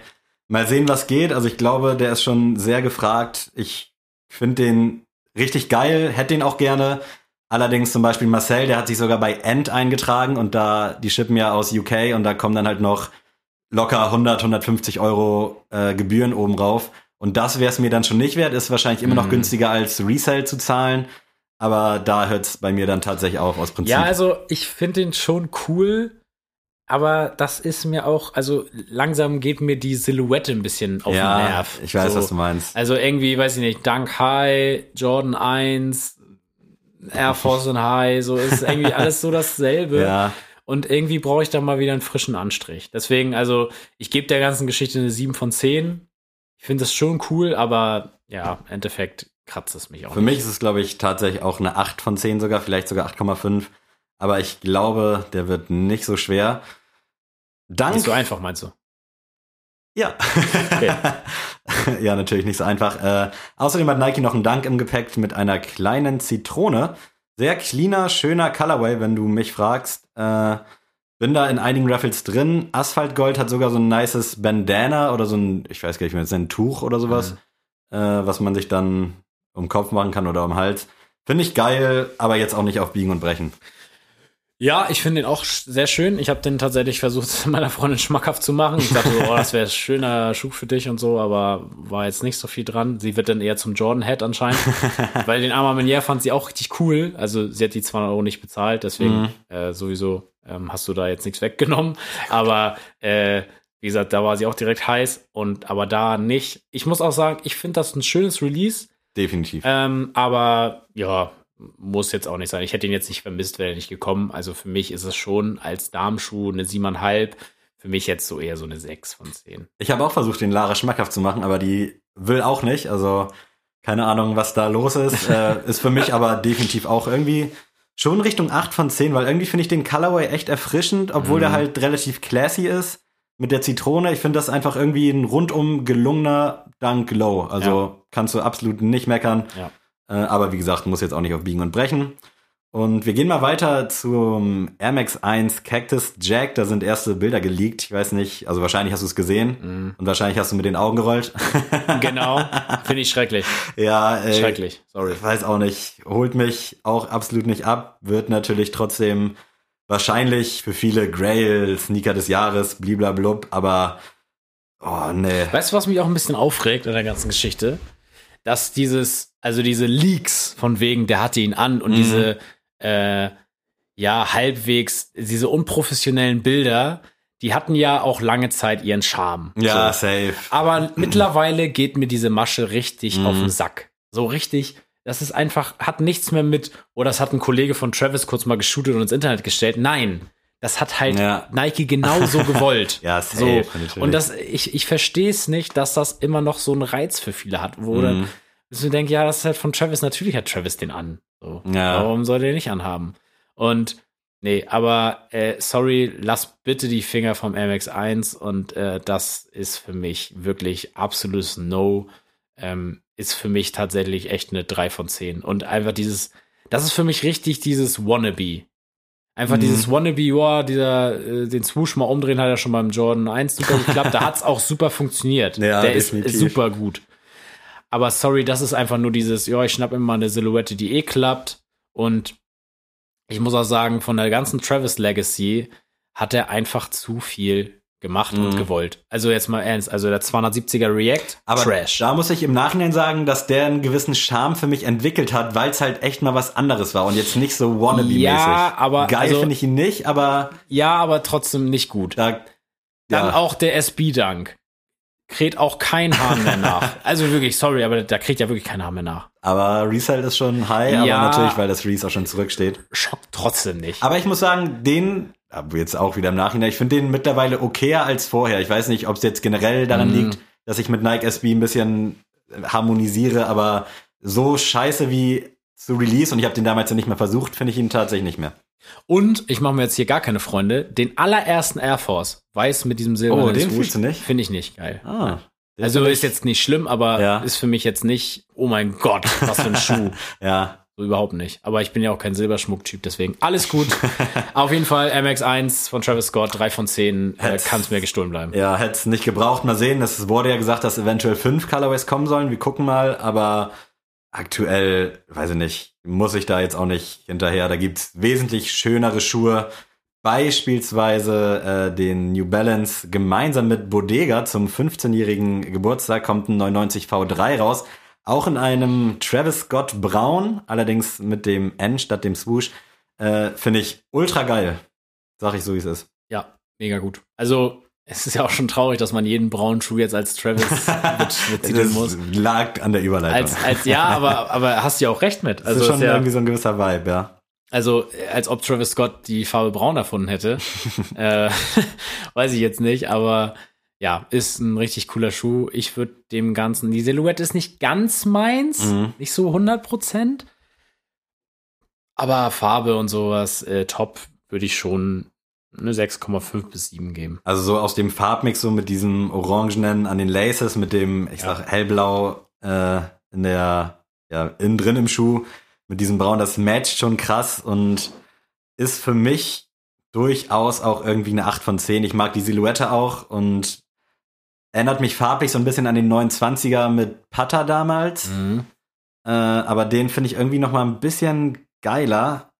Mal sehen, was geht. Also ich glaube, der ist schon sehr gefragt. Ich finde den richtig geil, hätte den auch gerne. Allerdings zum Beispiel Marcel, der hat sich sogar bei End eingetragen und da, die shippen ja aus UK und da kommen dann halt noch locker 100, 150 Euro äh, Gebühren oben rauf. Und das wäre es mir dann schon nicht wert, ist wahrscheinlich immer noch Mhm. günstiger als Resale zu zahlen. Aber da hört es bei mir dann tatsächlich auf aus Prinzip. Ja, also ich finde den schon cool, aber das ist mir auch, also langsam geht mir die Silhouette ein bisschen auf den Nerv. ich weiß, so. was du meinst. Also irgendwie, weiß ich nicht, Dunk High, Jordan 1, Air Force und High, so ist irgendwie alles so dasselbe. Ja, Und irgendwie brauche ich da mal wieder einen frischen Anstrich. Deswegen, also, ich gebe der ganzen Geschichte eine 7 von 10. Ich finde das schon cool, aber ja, im Endeffekt kratzt es mich auch Für mich ist es, glaube ich, tatsächlich auch eine 8 von 10 sogar, vielleicht sogar 8,5. Aber ich glaube, der wird nicht so schwer. Dank. Nicht so einfach, meinst du? Ja. Okay. ja, natürlich nicht so einfach. Äh, außerdem hat Nike noch einen Dank im Gepäck mit einer kleinen Zitrone. Sehr cleaner, schöner Colorway, wenn du mich fragst. Äh, bin da in einigen Raffles drin. Asphaltgold hat sogar so ein nices Bandana oder so ein, ich weiß gar nicht mehr, ein Tuch oder sowas, Mhm. äh, was man sich dann um den Kopf machen kann oder um den Hals. Finde ich geil, aber jetzt auch nicht auf Biegen und Brechen. Ja, ich finde den auch sehr schön. Ich habe den tatsächlich versucht, meiner Freundin schmackhaft zu machen. Ich dachte so, oh, das wäre ein schöner Schuh für dich und so, aber war jetzt nicht so viel dran. Sie wird dann eher zum Jordan-Head anscheinend. weil den Arma Menier fand sie auch richtig cool. Also sie hat die 200 Euro nicht bezahlt, deswegen Mhm. äh, sowieso ähm, hast du da jetzt nichts weggenommen. Aber äh, wie gesagt, da war sie auch direkt heiß und aber da nicht. Ich muss auch sagen, ich finde das ein schönes Release. Definitiv. Ähm, aber ja, muss jetzt auch nicht sein. Ich hätte ihn jetzt nicht vermisst, wäre er nicht gekommen. Also für mich ist es schon als Darmschuh eine 7,5. Für mich jetzt so eher so eine 6 von 10. Ich habe auch versucht, den Lara schmackhaft zu machen, aber die will auch nicht. Also keine Ahnung, was da los ist. äh, ist für mich aber definitiv auch irgendwie schon Richtung 8 von 10, weil irgendwie finde ich den Colorway echt erfrischend, obwohl Mhm. der halt relativ classy ist. Mit der Zitrone. Ich finde das einfach irgendwie ein rundum gelungener Dunk Low. Also kannst du absolut nicht meckern. Ja. Äh, aber wie gesagt, muss jetzt auch nicht auf Biegen und Brechen. Und wir gehen mal weiter zum Air Max 1 Cactus Jack. Da sind erste Bilder geleakt. Ich weiß nicht, also wahrscheinlich hast du es gesehen. Mhm. Und wahrscheinlich hast du mit den Augen gerollt. Genau. Finde ich schrecklich. ja, äh, Schrecklich. Sorry. Ich weiß auch nicht. Holt mich auch absolut nicht ab. Wird natürlich trotzdem wahrscheinlich für viele Grail Sneaker des Jahres, bliblablub, aber oh nee. Weißt du, was mich auch ein bisschen aufregt an der ganzen Geschichte? Dass dieses, also diese Leaks von wegen, der hatte ihn an und Mhm. diese, äh, ja, halbwegs, diese unprofessionellen Bilder, die hatten ja auch lange Zeit ihren Charme. Ja, So. safe. Aber mittlerweile geht mir diese Masche richtig Mhm. auf den Sack. So richtig. Das ist einfach, hat nichts mehr mit, oder das hat ein Kollege von Travis kurz mal geshootet und ins Internet gestellt. Nein. Das hat halt Ja. Nike genauso gewollt. Ja, safe, so. natürlich. Und das, ich, ich verstehe es nicht, dass das immer noch so einen Reiz für viele hat, wo dann, Mhm. dass du denkst, ja, das ist halt von Travis, natürlich hat Travis den an. So. Ja. Warum soll der nicht anhaben? Und nee, aber äh, sorry, lass bitte die Finger vom MX1 und äh, das ist für mich wirklich absolutes No. Ähm, ist für mich tatsächlich echt eine 3 von 10. Und einfach dieses, das ist für mich richtig dieses Wannabe. Einfach dieses Wannabe Your, dieser, äh, den Swoosh mal umdrehen hat ja schon beim Jordan 1 super geklappt. da hat's auch super funktioniert. Ja, Der ist, definitiv. ist super gut. Aber sorry, das ist einfach nur dieses, ja, ich schnapp immer eine Silhouette, die eh klappt. Und ich muss auch sagen, von der ganzen Travis Legacy hat er einfach zu viel gemacht und Mhm. gewollt. Also jetzt mal ernst, also der 270er React, Aber Trash. da muss ich im Nachhinein sagen, dass der einen gewissen Charme für mich entwickelt hat, weil es halt echt mal was anderes war und jetzt nicht so wannabe-mäßig. Ja, aber Geil also- finde ich ihn nicht, aber Ja, aber trotzdem nicht gut. da. Dann ja. auch der SB-Dank. Kräht auch kein Hahn mehr nach. Also wirklich, sorry, aber da kriegt ja wirklich kein Hahn mehr nach. Aber Resale ist schon high, Ja. aber natürlich, weil das Reese auch schon zurücksteht. Schockt trotzdem nicht. Aber ich muss sagen, den, aber jetzt auch wieder im Nachhinein, ich finde den mittlerweile okayer als vorher. Ich weiß nicht, ob es jetzt generell daran Mhm. liegt, dass ich mit Nike SB ein bisschen harmonisiere, aber so scheiße wie zu Release und ich habe den damals ja nicht mehr versucht, finde ich ihn tatsächlich nicht mehr. Und ich mache mir jetzt hier gar keine Freunde. Den allerersten Air Force, weiß mit diesem silbernen Oh, den fühlst du nicht? Finde ich nicht geil. Ah. Also ist jetzt nicht schlimm, aber Ja. ist für mich jetzt nicht, oh mein Gott, was für ein Schuh. Ja, So überhaupt nicht. Aber ich bin ja auch kein Silberschmucktyp, deswegen alles gut. Auf jeden Fall MX1 von Travis Scott, 3 von 10, äh, Hätt's- kann es mir gestohlen bleiben. Ja, hätte es nicht gebraucht. Mal sehen. Es wurde ja gesagt, dass eventuell fünf Colorways kommen sollen. Wir gucken mal. Aber aktuell, weiß ich nicht, muss ich da jetzt auch nicht hinterher. Da gibt's wesentlich schönere Schuhe. Beispielsweise äh, den New Balance gemeinsam mit Bodega zum 15-jährigen Geburtstag kommt ein 99 V3 raus. Auch in einem Travis Scott Braun, allerdings mit dem N statt dem Swoosh. Äh, Finde ich ultra geil. Sag ich so, wie es ist. Ja, mega gut. Also, es ist ja auch schon traurig, dass man jeden braunen Schuh jetzt als Travis betiteln muss. Das lag an der Überleitung. Als, als, ja, aber, aber hast du ja auch recht mit. das Also, ist ist schon ja, irgendwie so ein gewisser Vibe, ja. also als ob Travis Scott die Farbe braun erfunden hätte. äh, weiß ich jetzt nicht, aber ja, ist ein richtig cooler Schuh. Ich würde dem Ganzen, die Silhouette ist nicht ganz meins, Mhm. nicht so 100 Prozent. Aber Farbe und sowas, äh, top, würde ich schon eine 6,5 bis 7 geben. Also so aus dem Farbmix, so mit diesem Orangenen an den Laces, mit dem, ich Ja. sag, hellblau äh, in der, ja, innen drin im Schuh, mit diesem Braun, das matcht schon krass und ist für mich durchaus auch irgendwie eine 8 von 10. Ich mag die Silhouette auch und erinnert mich farblich so ein bisschen an den 29er mit Pata damals. Äh, aber den finde ich irgendwie noch mal ein bisschen geiler.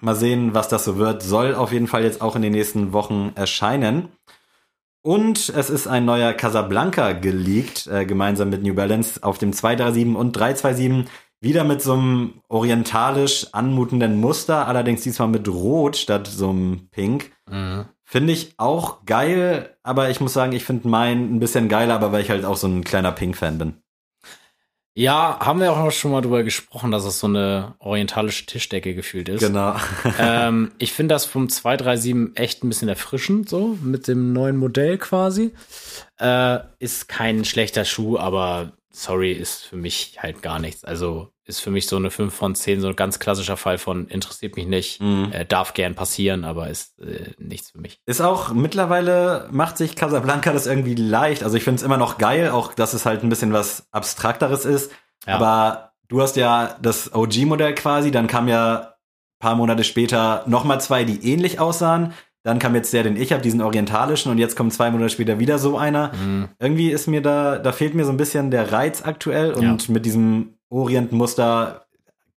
Mal sehen, was das so wird. Soll auf jeden Fall jetzt auch in den nächsten Wochen erscheinen. Und es ist ein neuer Casablanca geleakt, äh, gemeinsam mit New Balance auf dem 237 und 327. Wieder mit so einem orientalisch anmutenden Muster, allerdings diesmal mit Rot statt so einem Pink. Mhm. Finde ich auch geil, aber ich muss sagen, ich finde meinen ein bisschen geiler, aber weil ich halt auch so ein kleiner Pink-Fan bin. Ja, haben wir auch schon mal drüber gesprochen, dass es so eine orientalische Tischdecke gefühlt ist. Genau. ähm, ich finde das vom 237 echt ein bisschen erfrischend, so mit dem neuen Modell quasi. Äh, ist kein schlechter Schuh, aber sorry, ist für mich halt gar nichts. Also ist für mich so eine 5 von 10, so ein ganz klassischer Fall von interessiert mich nicht, Mhm. äh, darf gern passieren, aber ist äh, nichts für mich. Ist auch mittlerweile macht sich Casablanca das irgendwie leicht. Also ich finde es immer noch geil, auch dass es halt ein bisschen was Abstrakteres ist. Ja. Aber du hast ja das OG-Modell quasi, dann kam ja ein paar Monate später nochmal zwei, die ähnlich aussahen. Dann kam jetzt der, den ich habe, diesen orientalischen, und jetzt kommt zwei Monate später wieder so einer. Mhm. Irgendwie ist mir da, da fehlt mir so ein bisschen der Reiz aktuell und mit diesem Orient-Muster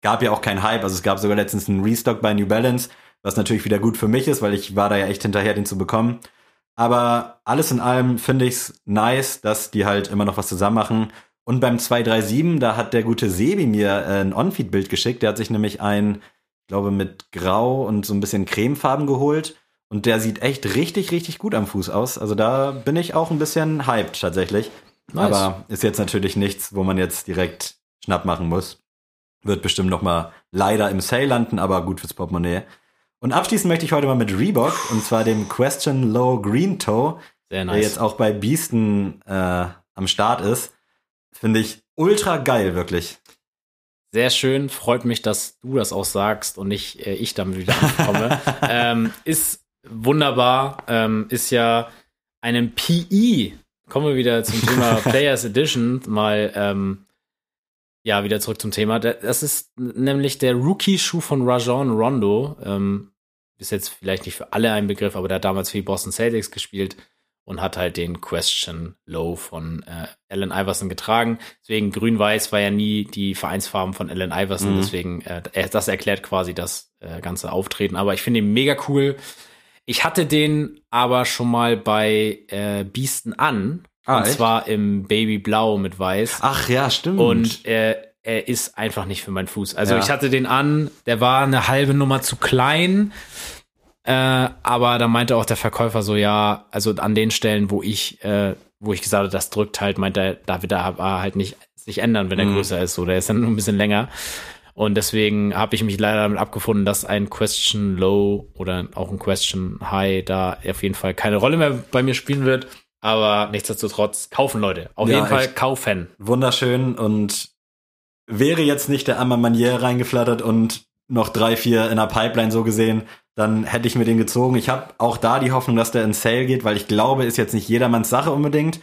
gab ja auch kein Hype. Also es gab sogar letztens einen Restock bei New Balance, was natürlich wieder gut für mich ist, weil ich war da ja echt hinterher, den zu bekommen. Aber alles in allem finde ich's nice, dass die halt immer noch was zusammen machen. Und beim 237, da hat der gute Sebi mir äh, ein On-Feed-Bild geschickt. Der hat sich nämlich ein, ich glaube, mit Grau und so ein bisschen Cremefarben geholt. Und der sieht echt richtig, richtig gut am Fuß aus. Also da bin ich auch ein bisschen hyped tatsächlich. Nice. Aber ist jetzt natürlich nichts, wo man jetzt direkt Schnapp machen muss. Wird bestimmt noch mal leider im Sale landen, aber gut fürs Portemonnaie. Und abschließen möchte ich heute mal mit Reebok und zwar dem Question Low Green Toe, Sehr der nice. jetzt auch bei Beasten äh, am Start ist. Finde ich ultra geil, wirklich. Sehr schön, freut mich, dass du das auch sagst und nicht äh, ich damit wieder ankomme. ähm, ist wunderbar, ähm, ist ja einem PE. Kommen wir wieder zum Thema Players Edition, mal ähm, ja wieder zurück zum Thema. Da- Das ist nämlich der Rookie-Schuh von Rajon Rondo. Ähm, ist jetzt vielleicht nicht für alle ein Begriff, aber der hat damals für die Boston Celtics gespielt und hat halt den Question Low von äh, Allen Iverson getragen. Deswegen grün-weiß war ja nie die Vereinsfarben von Allen Iverson, Mhm. deswegen äh, das erklärt quasi das äh, ganze Auftreten. Aber ich finde ihn mega cool. Ich hatte den aber schon mal bei äh, Biesten an. Ah, und echt? zwar im Baby Blau mit Weiß. Ach ja, stimmt. Und äh, er ist einfach nicht für meinen Fuß. Also Ja. ich hatte den an, der war eine halbe Nummer zu klein. Äh, aber da meinte auch der Verkäufer so, ja, also an den Stellen, wo ich, äh, wo ich gesagt habe, das drückt halt, meint er, da wird er halt nicht sich ändern, wenn er Mhm. größer ist. So, der ist dann nur ein bisschen länger. Und deswegen habe ich mich leider damit abgefunden, dass ein Question Low oder auch ein Question High da auf jeden Fall keine Rolle mehr bei mir spielen wird. Aber nichtsdestotrotz kaufen Leute. Auf Ja, jeden Fall kaufen. wunderschön und wäre jetzt nicht der Ammer Manier reingeflattert und noch drei, vier in der Pipeline so gesehen, dann hätte ich mir den gezogen. Ich habe auch da die Hoffnung, dass der in Sale geht, weil ich glaube, ist jetzt nicht jedermanns Sache unbedingt.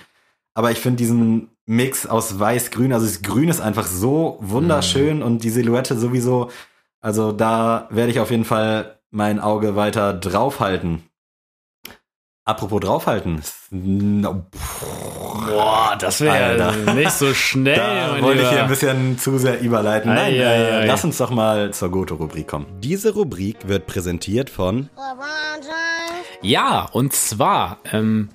Aber ich finde diesen Mix aus Weiß-Grün, also das Grün ist einfach so wunderschön und die Silhouette sowieso. Also da werde ich auf jeden Fall mein Auge weiter draufhalten. Apropos draufhalten. No, Boah, das wäre nicht so schnell. Da wollte ich Lieber. hier ein bisschen zu sehr überleiten. Nein, Ei, äh, ei, ei. lass uns doch mal zur Goto-Rubrik kommen. Diese Rubrik wird präsentiert von. Ja, und zwar, ähm,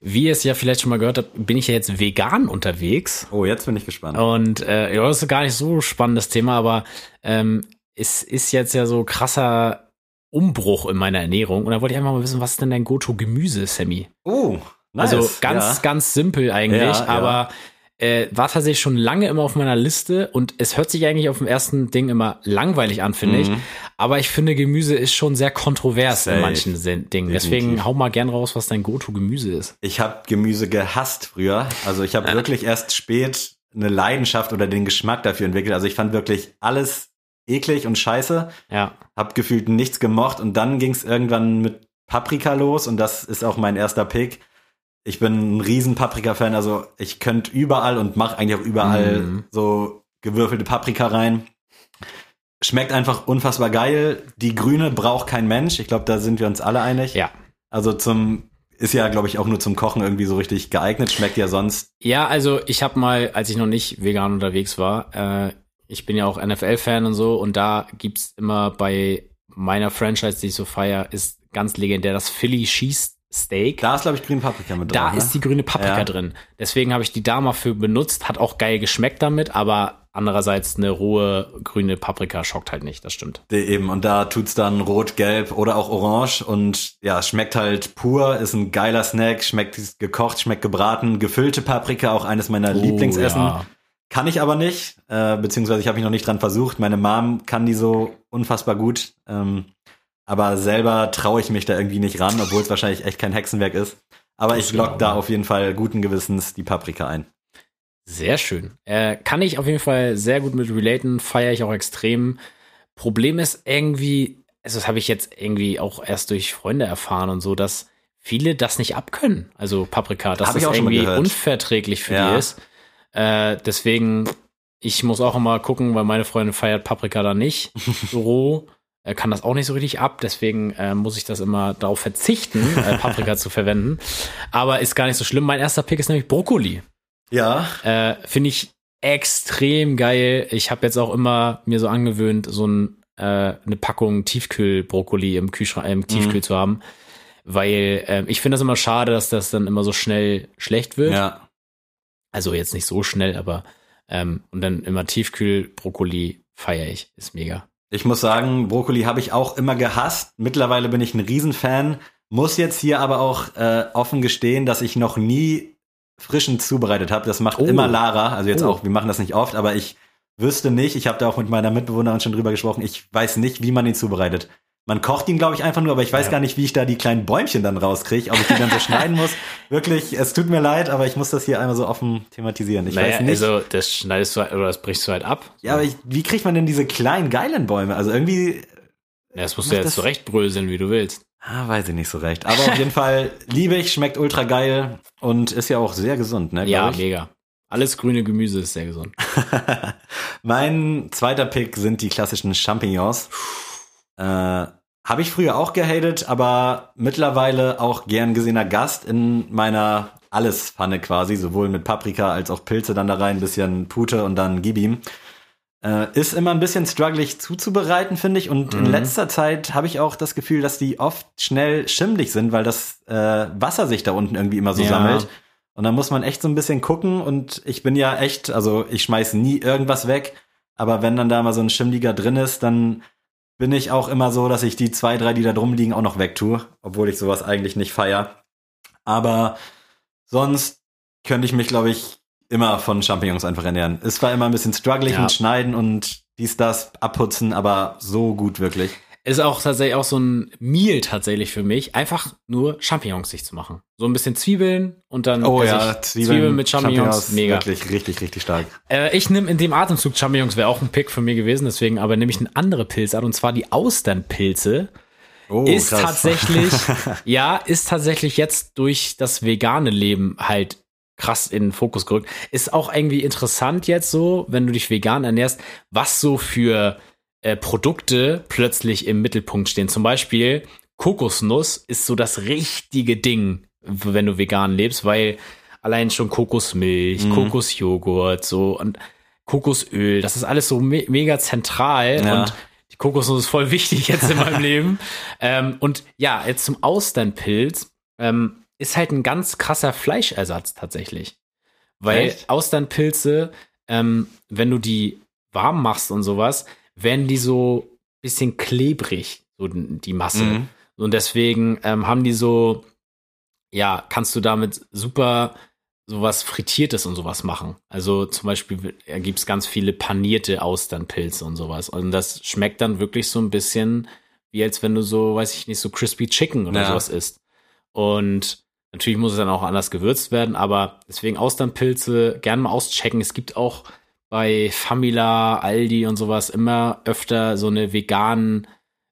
wie ihr es ja vielleicht schon mal gehört habt, bin ich ja jetzt vegan unterwegs. Oh, jetzt bin ich gespannt. Und äh, ja, das ist gar nicht so spannendes Thema, aber ähm, es ist jetzt ja so krasser Umbruch in meiner Ernährung. Und da wollte ich einfach mal wissen, was ist denn dein Go-To-Gemüse, Sammy? Oh, nice. Also ganz, ja. ganz simpel eigentlich, ja. aber äh, war tatsächlich schon lange immer auf meiner Liste und es hört sich eigentlich auf dem ersten Ding immer langweilig an, finde ich. Mhm. Aber ich finde, Gemüse ist schon sehr kontrovers Safe. in manchen Dingen. Deswegen Definitiv. hau mal gern raus, was dein Go-To-Gemüse ist. Ich habe Gemüse gehasst früher. Also ich habe wirklich erst spät eine Leidenschaft oder den Geschmack dafür entwickelt. Also ich fand wirklich alles eklig und scheiße. Ja. Hab gefühlt nichts gemocht und dann ging es irgendwann mit Paprika los und das ist auch mein erster Pick. Ich bin ein riesen Paprika-Fan, also ich könnte überall und mache eigentlich auch überall Mhm. so gewürfelte Paprika rein. Schmeckt einfach unfassbar geil. Die grüne braucht kein Mensch. Ich glaube, da sind wir uns alle einig. Ja. Also zum ist ja, glaube ich, auch nur zum Kochen irgendwie so richtig geeignet. Schmeckt ja sonst. Ja, also ich habe mal, als ich noch nicht vegan unterwegs war, äh, ich bin ja auch NFL-Fan und so, und da gibt's immer bei meiner Franchise, die ich so feier, ist ganz legendär das Philly Cheese Steak. Da ist, glaube ich, grüne Paprika mit Da drin. ist die grüne Paprika Ja. drin. Deswegen habe ich die da mal für benutzt. Hat auch geil geschmeckt damit, aber andererseits eine rohe grüne Paprika schockt halt nicht. Das stimmt. Die Eben, und da tut's dann rot, gelb oder auch orange und ja, schmeckt halt pur, ist ein geiler Snack, schmeckt gekocht, schmeckt gebraten, gefüllte Paprika, auch eines meiner Lieblingsessen. Oh, ja. Kann ich aber nicht, äh, beziehungsweise ich habe mich noch nicht dran versucht. Meine Mom kann die so unfassbar gut, ähm, aber selber traue ich mich da irgendwie nicht ran, obwohl es wahrscheinlich echt kein Hexenwerk ist. Aber ich lock da auf jeden Fall guten Gewissens die Paprika ein. Sehr schön. Äh, kann ich auf jeden Fall sehr gut mit relaten, feiere ich auch extrem. Problem ist irgendwie, also das habe ich jetzt irgendwie auch erst durch Freunde erfahren und so, dass viele das nicht abkönnen. Also Paprika, dass Hab das irgendwie unverträglich für Ja. die ist. Äh, deswegen, ich muss auch immer gucken, weil meine Freundin feiert Paprika da nicht so roh. Er kann das auch nicht so richtig ab, deswegen äh, muss ich das immer darauf verzichten, äh, Paprika zu verwenden. Aber ist gar nicht so schlimm. Mein erster Pick ist nämlich Brokkoli. Ja, Äh, Finde ich extrem geil. Ich habe jetzt auch immer mir so angewöhnt, so ein, äh, eine Packung Tiefkühlbrokkoli im Kühlschrank, im Tiefkühl Mhm. zu haben. Weil ähm, ich finde das immer schade, dass das dann immer so schnell schlecht wird. ja. Also jetzt nicht so schnell, aber ähm, und dann immer Tiefkühlbrokkoli feiere ich. Ist mega. Ich muss sagen, Brokkoli habe ich auch immer gehasst. Mittlerweile bin ich ein Riesenfan. Muss jetzt hier aber auch äh, offen gestehen, dass ich noch nie frischen zubereitet habe. Das macht Oh. immer Lara. Also jetzt Oh. auch, wir machen das nicht oft, aber ich wüsste nicht, ich habe da auch mit meiner Mitbewohnerin schon drüber gesprochen, ich weiß nicht, wie man ihn zubereitet. Man kocht ihn, glaube ich, einfach nur, aber ich weiß Ja. gar nicht, wie ich da die kleinen Bäumchen dann rauskriege, ob ich die dann so schneiden muss. Wirklich, es tut mir leid, aber ich muss das hier einmal so offen thematisieren. Ich weiß nicht. also das schneidest du halt- oder das brichst du halt ab. ja, aber ich, wie kriegt man denn diese kleinen, geilen Bäume? Also irgendwie, Ja, das musst du jetzt das- zurechtbröseln, wie du willst. Ah, weiß ich nicht so recht. Aber auf jeden Fall liebe ich, schmeckt ultra geil und ist ja auch sehr gesund, ne? Ja, ich. mega. Alles grüne Gemüse ist sehr gesund. mein zweiter Pick sind die klassischen Champignons. Äh, Habe ich früher auch gehatet, aber mittlerweile auch gern gesehener Gast in meiner Alles-Pfanne quasi, sowohl mit Paprika als auch Pilze dann da rein, ein bisschen Pute und dann gib ihm. Äh, ist immer ein bisschen strugglig zuzubereiten, finde ich. Und in Mhm. letzter Zeit habe ich auch das Gefühl, dass die oft schnell schimmlig sind, weil das äh, Wasser sich da unten irgendwie immer so Ja. sammelt. Und da muss man echt so ein bisschen gucken. Und ich bin ja echt, also ich schmeiß nie irgendwas weg. Aber wenn dann da mal so ein Schimmliger drin ist, dann bin ich auch immer so, dass ich die zwei, drei, die da drum liegen, auch noch wegtue. Obwohl ich sowas eigentlich nicht feier. Aber sonst könnte ich mich, glaube ich, immer von Champignons einfach ernähren. Es war immer ein bisschen struggling Ja. mit Schneiden und dies, das abputzen, aber so gut wirklich. Ist auch tatsächlich auch so ein Meal tatsächlich für mich, einfach nur Champignons sich zu machen. So ein bisschen Zwiebeln und dann Oh ja, ich, Zwiebeln, mit Champignons, mega. Wirklich richtig, richtig stark. Äh, ich nehme in dem Atemzug Champignons, wäre auch ein Pick von mir gewesen, deswegen aber nehme ich eine andere Pilzart und zwar die Austernpilze. Oh, ist krass. tatsächlich, ja, ist tatsächlich jetzt durch das vegane Leben halt krass in den Fokus gerückt. Ist auch irgendwie interessant jetzt so, wenn du dich vegan ernährst, was so für äh, Produkte plötzlich im Mittelpunkt stehen. Zum Beispiel Kokosnuss ist so das richtige Ding, wenn du vegan lebst, weil allein schon Kokosmilch, Mhm. Kokosjoghurt, so und Kokosöl, das ist alles so me mega zentral Ja. und die Kokosnuss ist voll wichtig jetzt in meinem Leben. Ähm, und ja, jetzt zum Austernpilz ähm, ist halt ein ganz krasser Fleischersatz tatsächlich. Weil Echt? Austernpilze, ähm, wenn du die warm machst und sowas, werden die so bisschen klebrig, so die Masse. Mhm. Und deswegen ähm, haben die so, ja, kannst du damit super sowas Frittiertes und sowas machen. Also zum Beispiel gibt es ganz viele panierte Austernpilze und sowas. Und das schmeckt dann wirklich so ein bisschen wie als wenn du so, weiß ich nicht, so crispy Chicken oder Ja. sowas isst. Und natürlich muss es dann auch anders gewürzt werden, aber deswegen Austernpilze gerne mal auschecken. Es gibt auch bei Famila, Aldi und sowas immer öfter so eine veganen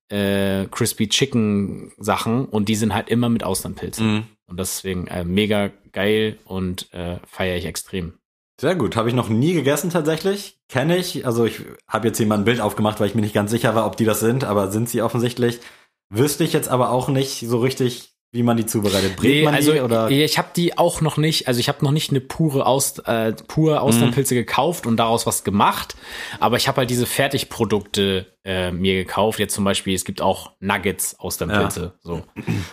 äh, Crispy Chicken Sachen und die sind halt immer mit Austernpilzen. Mhm. Und deswegen äh, mega geil und äh, feiere ich extrem. Sehr gut. Habe ich noch nie gegessen tatsächlich. Kenne ich. Also ich habe jetzt hier mal ein Bild aufgemacht, weil ich mir nicht ganz sicher war, ob die das sind, aber sind sie offensichtlich. Wüsste ich jetzt aber auch nicht so richtig, wie man die zubereitet. Brät man also die oder? ich habe die auch noch nicht, also ich habe noch nicht eine pure Aust, äh, pure Austernpilze Mhm. gekauft und daraus was gemacht, aber ich habe halt diese Fertigprodukte äh, mir gekauft. Jetzt zum Beispiel, es gibt auch Nuggets Austernpilze, so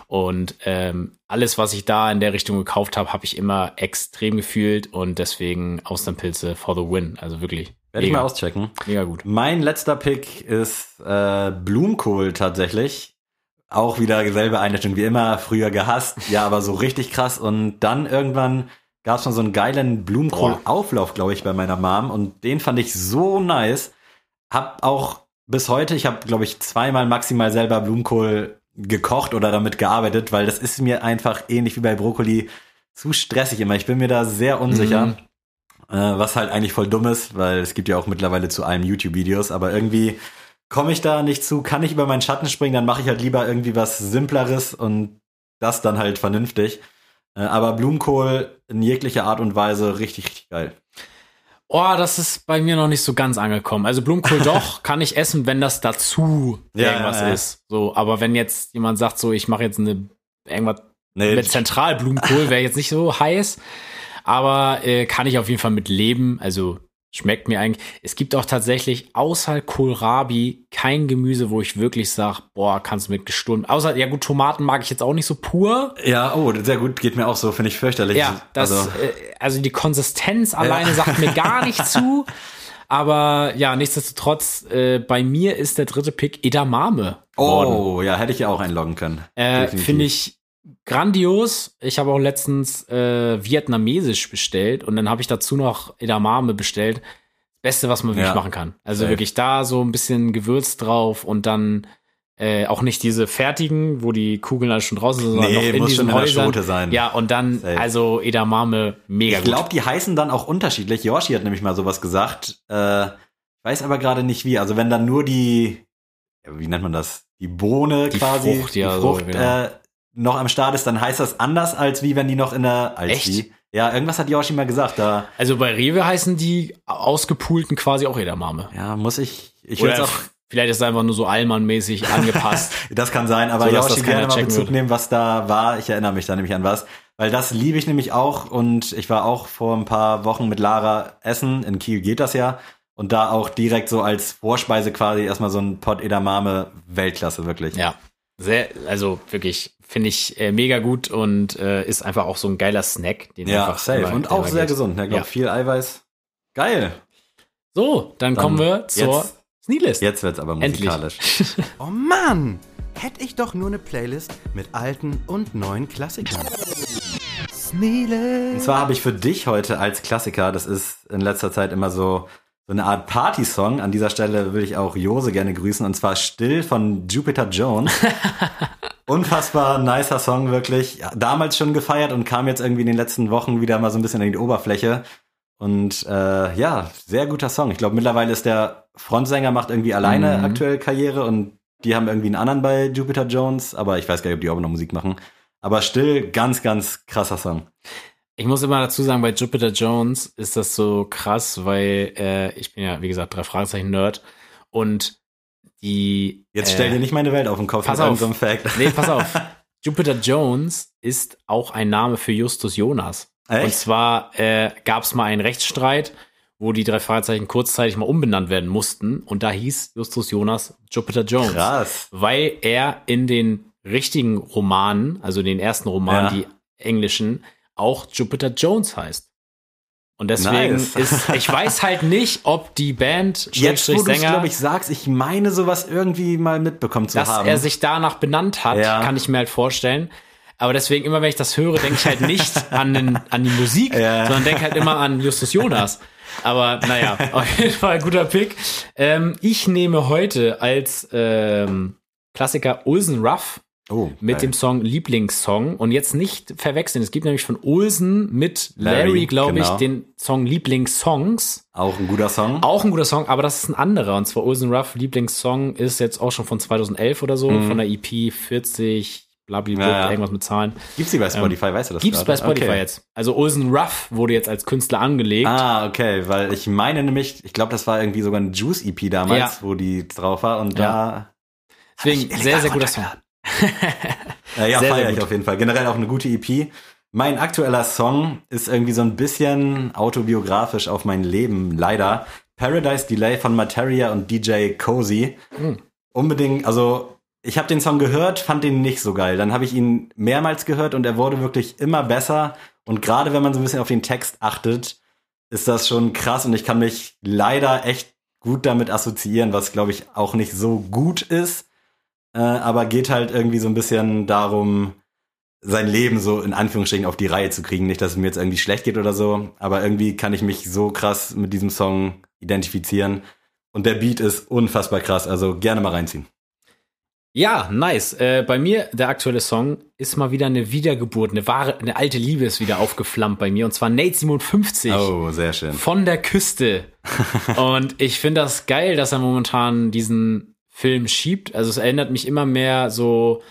und ähm, alles, was ich da in der Richtung gekauft habe, habe ich immer extrem gefühlt und deswegen Austernpilze for the win, also wirklich Werde ich mal auschecken. mega gut. Mein letzter Pick ist äh, Blumenkohl tatsächlich. Auch wieder dieselbe Einstellung wie immer, früher gehasst, ja, aber so richtig krass. Und dann irgendwann gab es mal so einen geilen Blumenkohlauflauf, glaube ich, bei meiner Mom. Und den fand ich so nice. Hab auch bis heute, ich habe, glaube ich, zweimal maximal selber Blumenkohl gekocht oder damit gearbeitet, weil das ist mir einfach ähnlich wie bei Brokkoli zu stressig immer. Ich bin mir da sehr unsicher. Mhm. Äh, was halt eigentlich voll dumm ist, weil es gibt ja auch mittlerweile zu allem YouTube-Videos, aber irgendwie komme ich da nicht zu, kann ich über meinen Schatten springen, dann mache ich halt lieber irgendwie was Simpleres und das dann halt vernünftig. Äh, aber Blumenkohl in jeglicher Art und Weise richtig, richtig geil. Oh, das ist bei mir noch nicht so ganz angekommen. Also Blumenkohl doch, kann ich essen, wenn das dazu Ja, irgendwas ja, ja. ist. So, aber wenn jetzt jemand sagt, so ich mache jetzt eine irgendwas Nee, mit Zentralblumenkohl, wäre jetzt nicht so heiß. Aber äh, kann ich auf jeden Fall mit leben. Also schmeckt mir eigentlich. Es gibt auch tatsächlich außer Kohlrabi kein Gemüse, wo ich wirklich sage, boah, kannst du mit gesturmt. Außer, ja gut, Tomaten mag ich jetzt auch nicht so pur. ja, oh, sehr gut, geht mir auch so, finde ich fürchterlich. Ja, das, also, äh, also die Konsistenz alleine sagt mir gar nicht zu. Aber ja, nichtsdestotrotz, äh, bei mir ist der dritte Pick Edamame. oh, ja, hätte ich ja auch einloggen können. Äh. Finde ich grandios. Ich habe auch letztens äh, vietnamesisch bestellt und dann habe ich dazu noch Edamame bestellt. Beste, was man wirklich Ja. machen kann. Also Safe. wirklich da so ein bisschen Gewürz drauf und dann äh, auch nicht diese fertigen, wo die Kugeln alle schon draußen sind, sondern Nee, noch in muss diesen schon in der. Schote sein. Ja, und dann, Safe. also Edamame, mega Ich glaube, die heißen dann auch unterschiedlich. Yoshi hat nämlich mal sowas gesagt. Äh, weiß aber gerade nicht wie. Also wenn dann nur die, wie nennt man das? Die Bohne Die quasi, Frucht, ja, die so, Frucht genau. äh, noch am Start ist, dann heißt das anders, als wie wenn die noch in der, als Echt? wie. Ja, irgendwas hat Yoshi mal gesagt. Da, Also bei Rewe heißen die ausgepulten quasi auch Edamame. ja, muss ich, ich würde es auch Vielleicht ist es einfach nur so Allmann-mäßig angepasst. Das kann sein, aber So, Yoshi gerne mal Bezug wird. nehmen, was da war. Ich erinnere mich da nämlich an was. Weil das liebe ich nämlich auch und ich war auch vor ein paar Wochen mit Lara essen. In Kiel geht das ja. Und da auch direkt so als Vorspeise quasi erstmal so ein Pot Edamame Weltklasse, wirklich. ja. Sehr, also wirklich, finde ich äh, mega gut und äh, ist einfach auch so ein geiler Snack. Den Ja, einfach safe. immer- Und auch sehr geht. gesund. Ne? Glaub, Ja. viel Eiweiß. Geil. So, dann, Dann kommen wir zur jetzt- Sneelist. Jetzt wird's aber Endlich. musikalisch. Oh Mann! Hätte ich doch nur eine Playlist mit alten und neuen Klassikern. Sneele. Und zwar habe ich für dich heute als Klassiker, das ist in letzter Zeit immer so, so eine Art Party-Song. An dieser Stelle würde ich auch Jose gerne grüßen. Und zwar Still von Jupiter Jones. Unfassbar nicer Song, wirklich. Damals schon gefeiert und kam jetzt irgendwie in den letzten Wochen wieder mal so ein bisschen in die Oberfläche. Und äh, ja, sehr guter Song. Ich glaube, mittlerweile ist der Frontsänger, macht irgendwie alleine Mhm. aktuell Karriere und die haben irgendwie einen anderen bei Jupiter Jones, aber ich weiß gar nicht, ob die auch noch Musik machen. Aber still, ganz, ganz krasser Song. Ich muss immer dazu sagen, bei Jupiter Jones ist das so krass, weil äh, ich bin ja, wie gesagt, drei Fragezeichen Nerd und die. Jetzt äh, stell dir nicht meine Welt auf den Kopf pass auf. Fact. Nee, pass auf. Jupiter Jones ist auch ein Name für Justus Jonas. Und Echt? zwar äh, gab es mal einen Rechtsstreit, wo die drei Fragezeichen kurzzeitig mal umbenannt werden mussten. Und da hieß Justus Jonas Jupiter Jones. Krass. Weil er in den richtigen Romanen, also den ersten Romanen, Ja. die englischen, auch Jupiter Jones heißt. Und deswegen Nice. ist, ich weiß halt nicht, ob die Band, Jetzt, wo du glaube ich, sagst, ich meine sowas irgendwie mal mitbekommen zu dass haben. er sich danach benannt hat, Ja. kann ich mir halt vorstellen. Aber deswegen, immer wenn ich das höre, denke ich halt nicht an, den, an die Musik, Ja. sondern denke halt immer an Justus Jonas. Aber naja, auf jeden Fall guter Pick. Ähm, ich nehme heute als ähm, Klassiker Olsen Ruff oh, mit dem Song Lieblingssong. Und jetzt nicht verwechseln. Es gibt nämlich von Olsen mit Larry, Larry, glaube ich, genau. den Song Lieblingssongs. auch ein guter Song. Auch ein guter Song, aber das ist ein anderer. Und zwar Olsen Ruff Lieblingssong ist jetzt auch schon von 2011 oder so, von der EP 40, blablabla, Mhm. Ja, ja. irgendwas mit Zahlen. Gibt's die bei Spotify, weißt du das Ähm, Gibt's gerade? bei Spotify okay. jetzt. Also Olsen Ruff wurde jetzt als Künstler angelegt. Ah, okay, weil ich meine nämlich, ich glaube, das war irgendwie sogar ein Juice-EP damals, Ja. wo die drauf war und Ja. da Deswegen ich sehr, sehr guter Song. Äh, ja, feiere ich auf jeden Fall. Generell auch eine gute EP. Mein aktueller Song ist irgendwie so ein bisschen autobiografisch auf mein Leben, leider. Paradise Delay von Materia und DJ Cozy. Hm. Unbedingt, also ich habe den Song gehört, fand den nicht so geil. Dann habe ich ihn mehrmals gehört und er wurde wirklich immer besser. Und gerade wenn man so ein bisschen auf den Text achtet, ist das schon krass und ich kann mich leider echt gut damit assoziieren, was glaube ich auch nicht so gut ist äh, aber geht halt irgendwie so ein bisschen darum, sein Leben so in Anführungsstrichen auf die Reihe zu kriegen. Nicht, dass es mir jetzt irgendwie schlecht geht oder so, aber irgendwie kann ich mich so krass mit diesem Song identifizieren. Und der Beat ist unfassbar krass, also gerne mal reinziehen. Ja, nice. Äh, bei mir, der aktuelle Song, ist mal wieder eine Wiedergeburt, eine wahre, eine alte Liebe ist wieder aufgeflammt bei mir. Und zwar Nate 57. Oh, sehr schön. von der Küste. Und ich finde das geil, dass er momentan diesen Film schiebt. Also es erinnert mich immer mehr so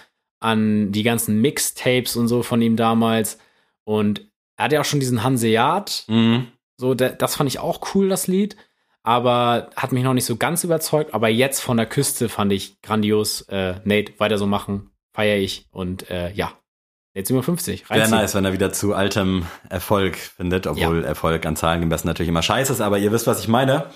an die ganzen Mixtapes und so von ihm damals. Und er hat ja auch schon diesen Hanseat. Mhm. So, das fand ich auch cool, das Lied. Aber hat mich noch nicht so ganz überzeugt. Aber jetzt von der Küste fand ich grandios. Äh, Nate, weiter so machen. Feier ich. Und äh, ja, Nate 57. Wäre reinziehen. nice, wenn er wieder zu altem Erfolg findet, obwohl Erfolg an Zahlen gemessen natürlich immer scheiße ist, aber ihr wisst, was ich meine.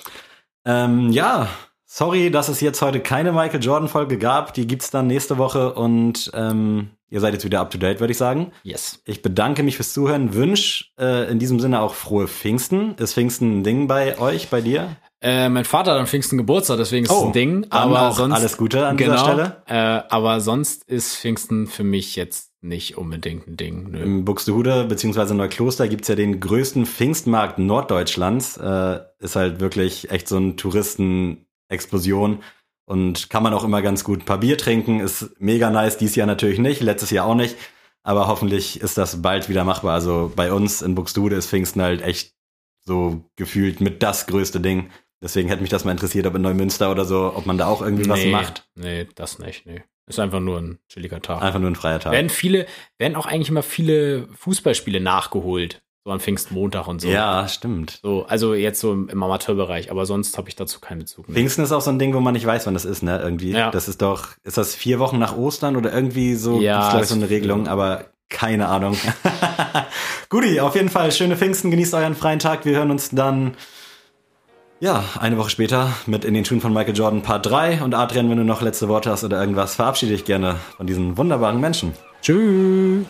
Ähm, ja, sorry, dass es jetzt heute keine Michael Jordan-Folge gab. Die gibt's dann nächste Woche und ähm, ihr seid jetzt wieder up to date, würde ich sagen. Yes. Ich bedanke mich fürs Zuhören, wünsch äh, in diesem Sinne auch frohe Pfingsten. Ist Pfingsten ein Ding bei euch, bei dir? Äh, mein Vater hat am Pfingsten Geburtstag, deswegen ist es Oh, ein Ding. Aber auch sonst alles Gute an genau, dieser Stelle. Äh, aber sonst ist Pfingsten für mich jetzt nicht unbedingt ein Ding. Nö. Im Buxtehude bzw. Neukloster gibt's ja den größten Pfingstmarkt Norddeutschlands. Äh, ist halt wirklich echt so eine Touristenexplosion. Und kann man auch immer ganz gut ein paar Bier trinken. Ist mega nice. Dies Jahr natürlich nicht, letztes Jahr auch nicht. Aber hoffentlich ist das bald wieder machbar. Also bei uns in Buxtehude ist Pfingsten halt echt so gefühlt mit das größte Ding. Deswegen hätte mich das mal interessiert, ob in Neumünster oder so, ob man da auch irgendwie was nee, macht. Nee, das nicht. Nee. Ist einfach nur ein chilliger Tag. Einfach nur ein freier Tag. Werden viele, werden auch eigentlich immer viele Fußballspiele nachgeholt. So an Pfingstmontag und so. Ja, stimmt. So, also jetzt so im, im Amateurbereich, aber sonst habe ich dazu keinen Bezug mehr. Pfingsten ist auch so ein Ding, wo man nicht weiß, wann das ist, ne? Irgendwie. Ja. Das ist doch, ist das vier Wochen nach Ostern oder irgendwie so? Ja, gibt's, glaub ich, so eine Regelung, aber keine Ahnung. Guti, auf jeden Fall schöne Pfingsten, genießt euren freien Tag. Wir hören uns dann, ja, eine Woche später mit In den Schuhen von Michael Jordan Part 3. Und Adrian, wenn du noch letzte Worte hast oder irgendwas, verabschiede dich gerne von diesen wunderbaren Menschen. Tschüss.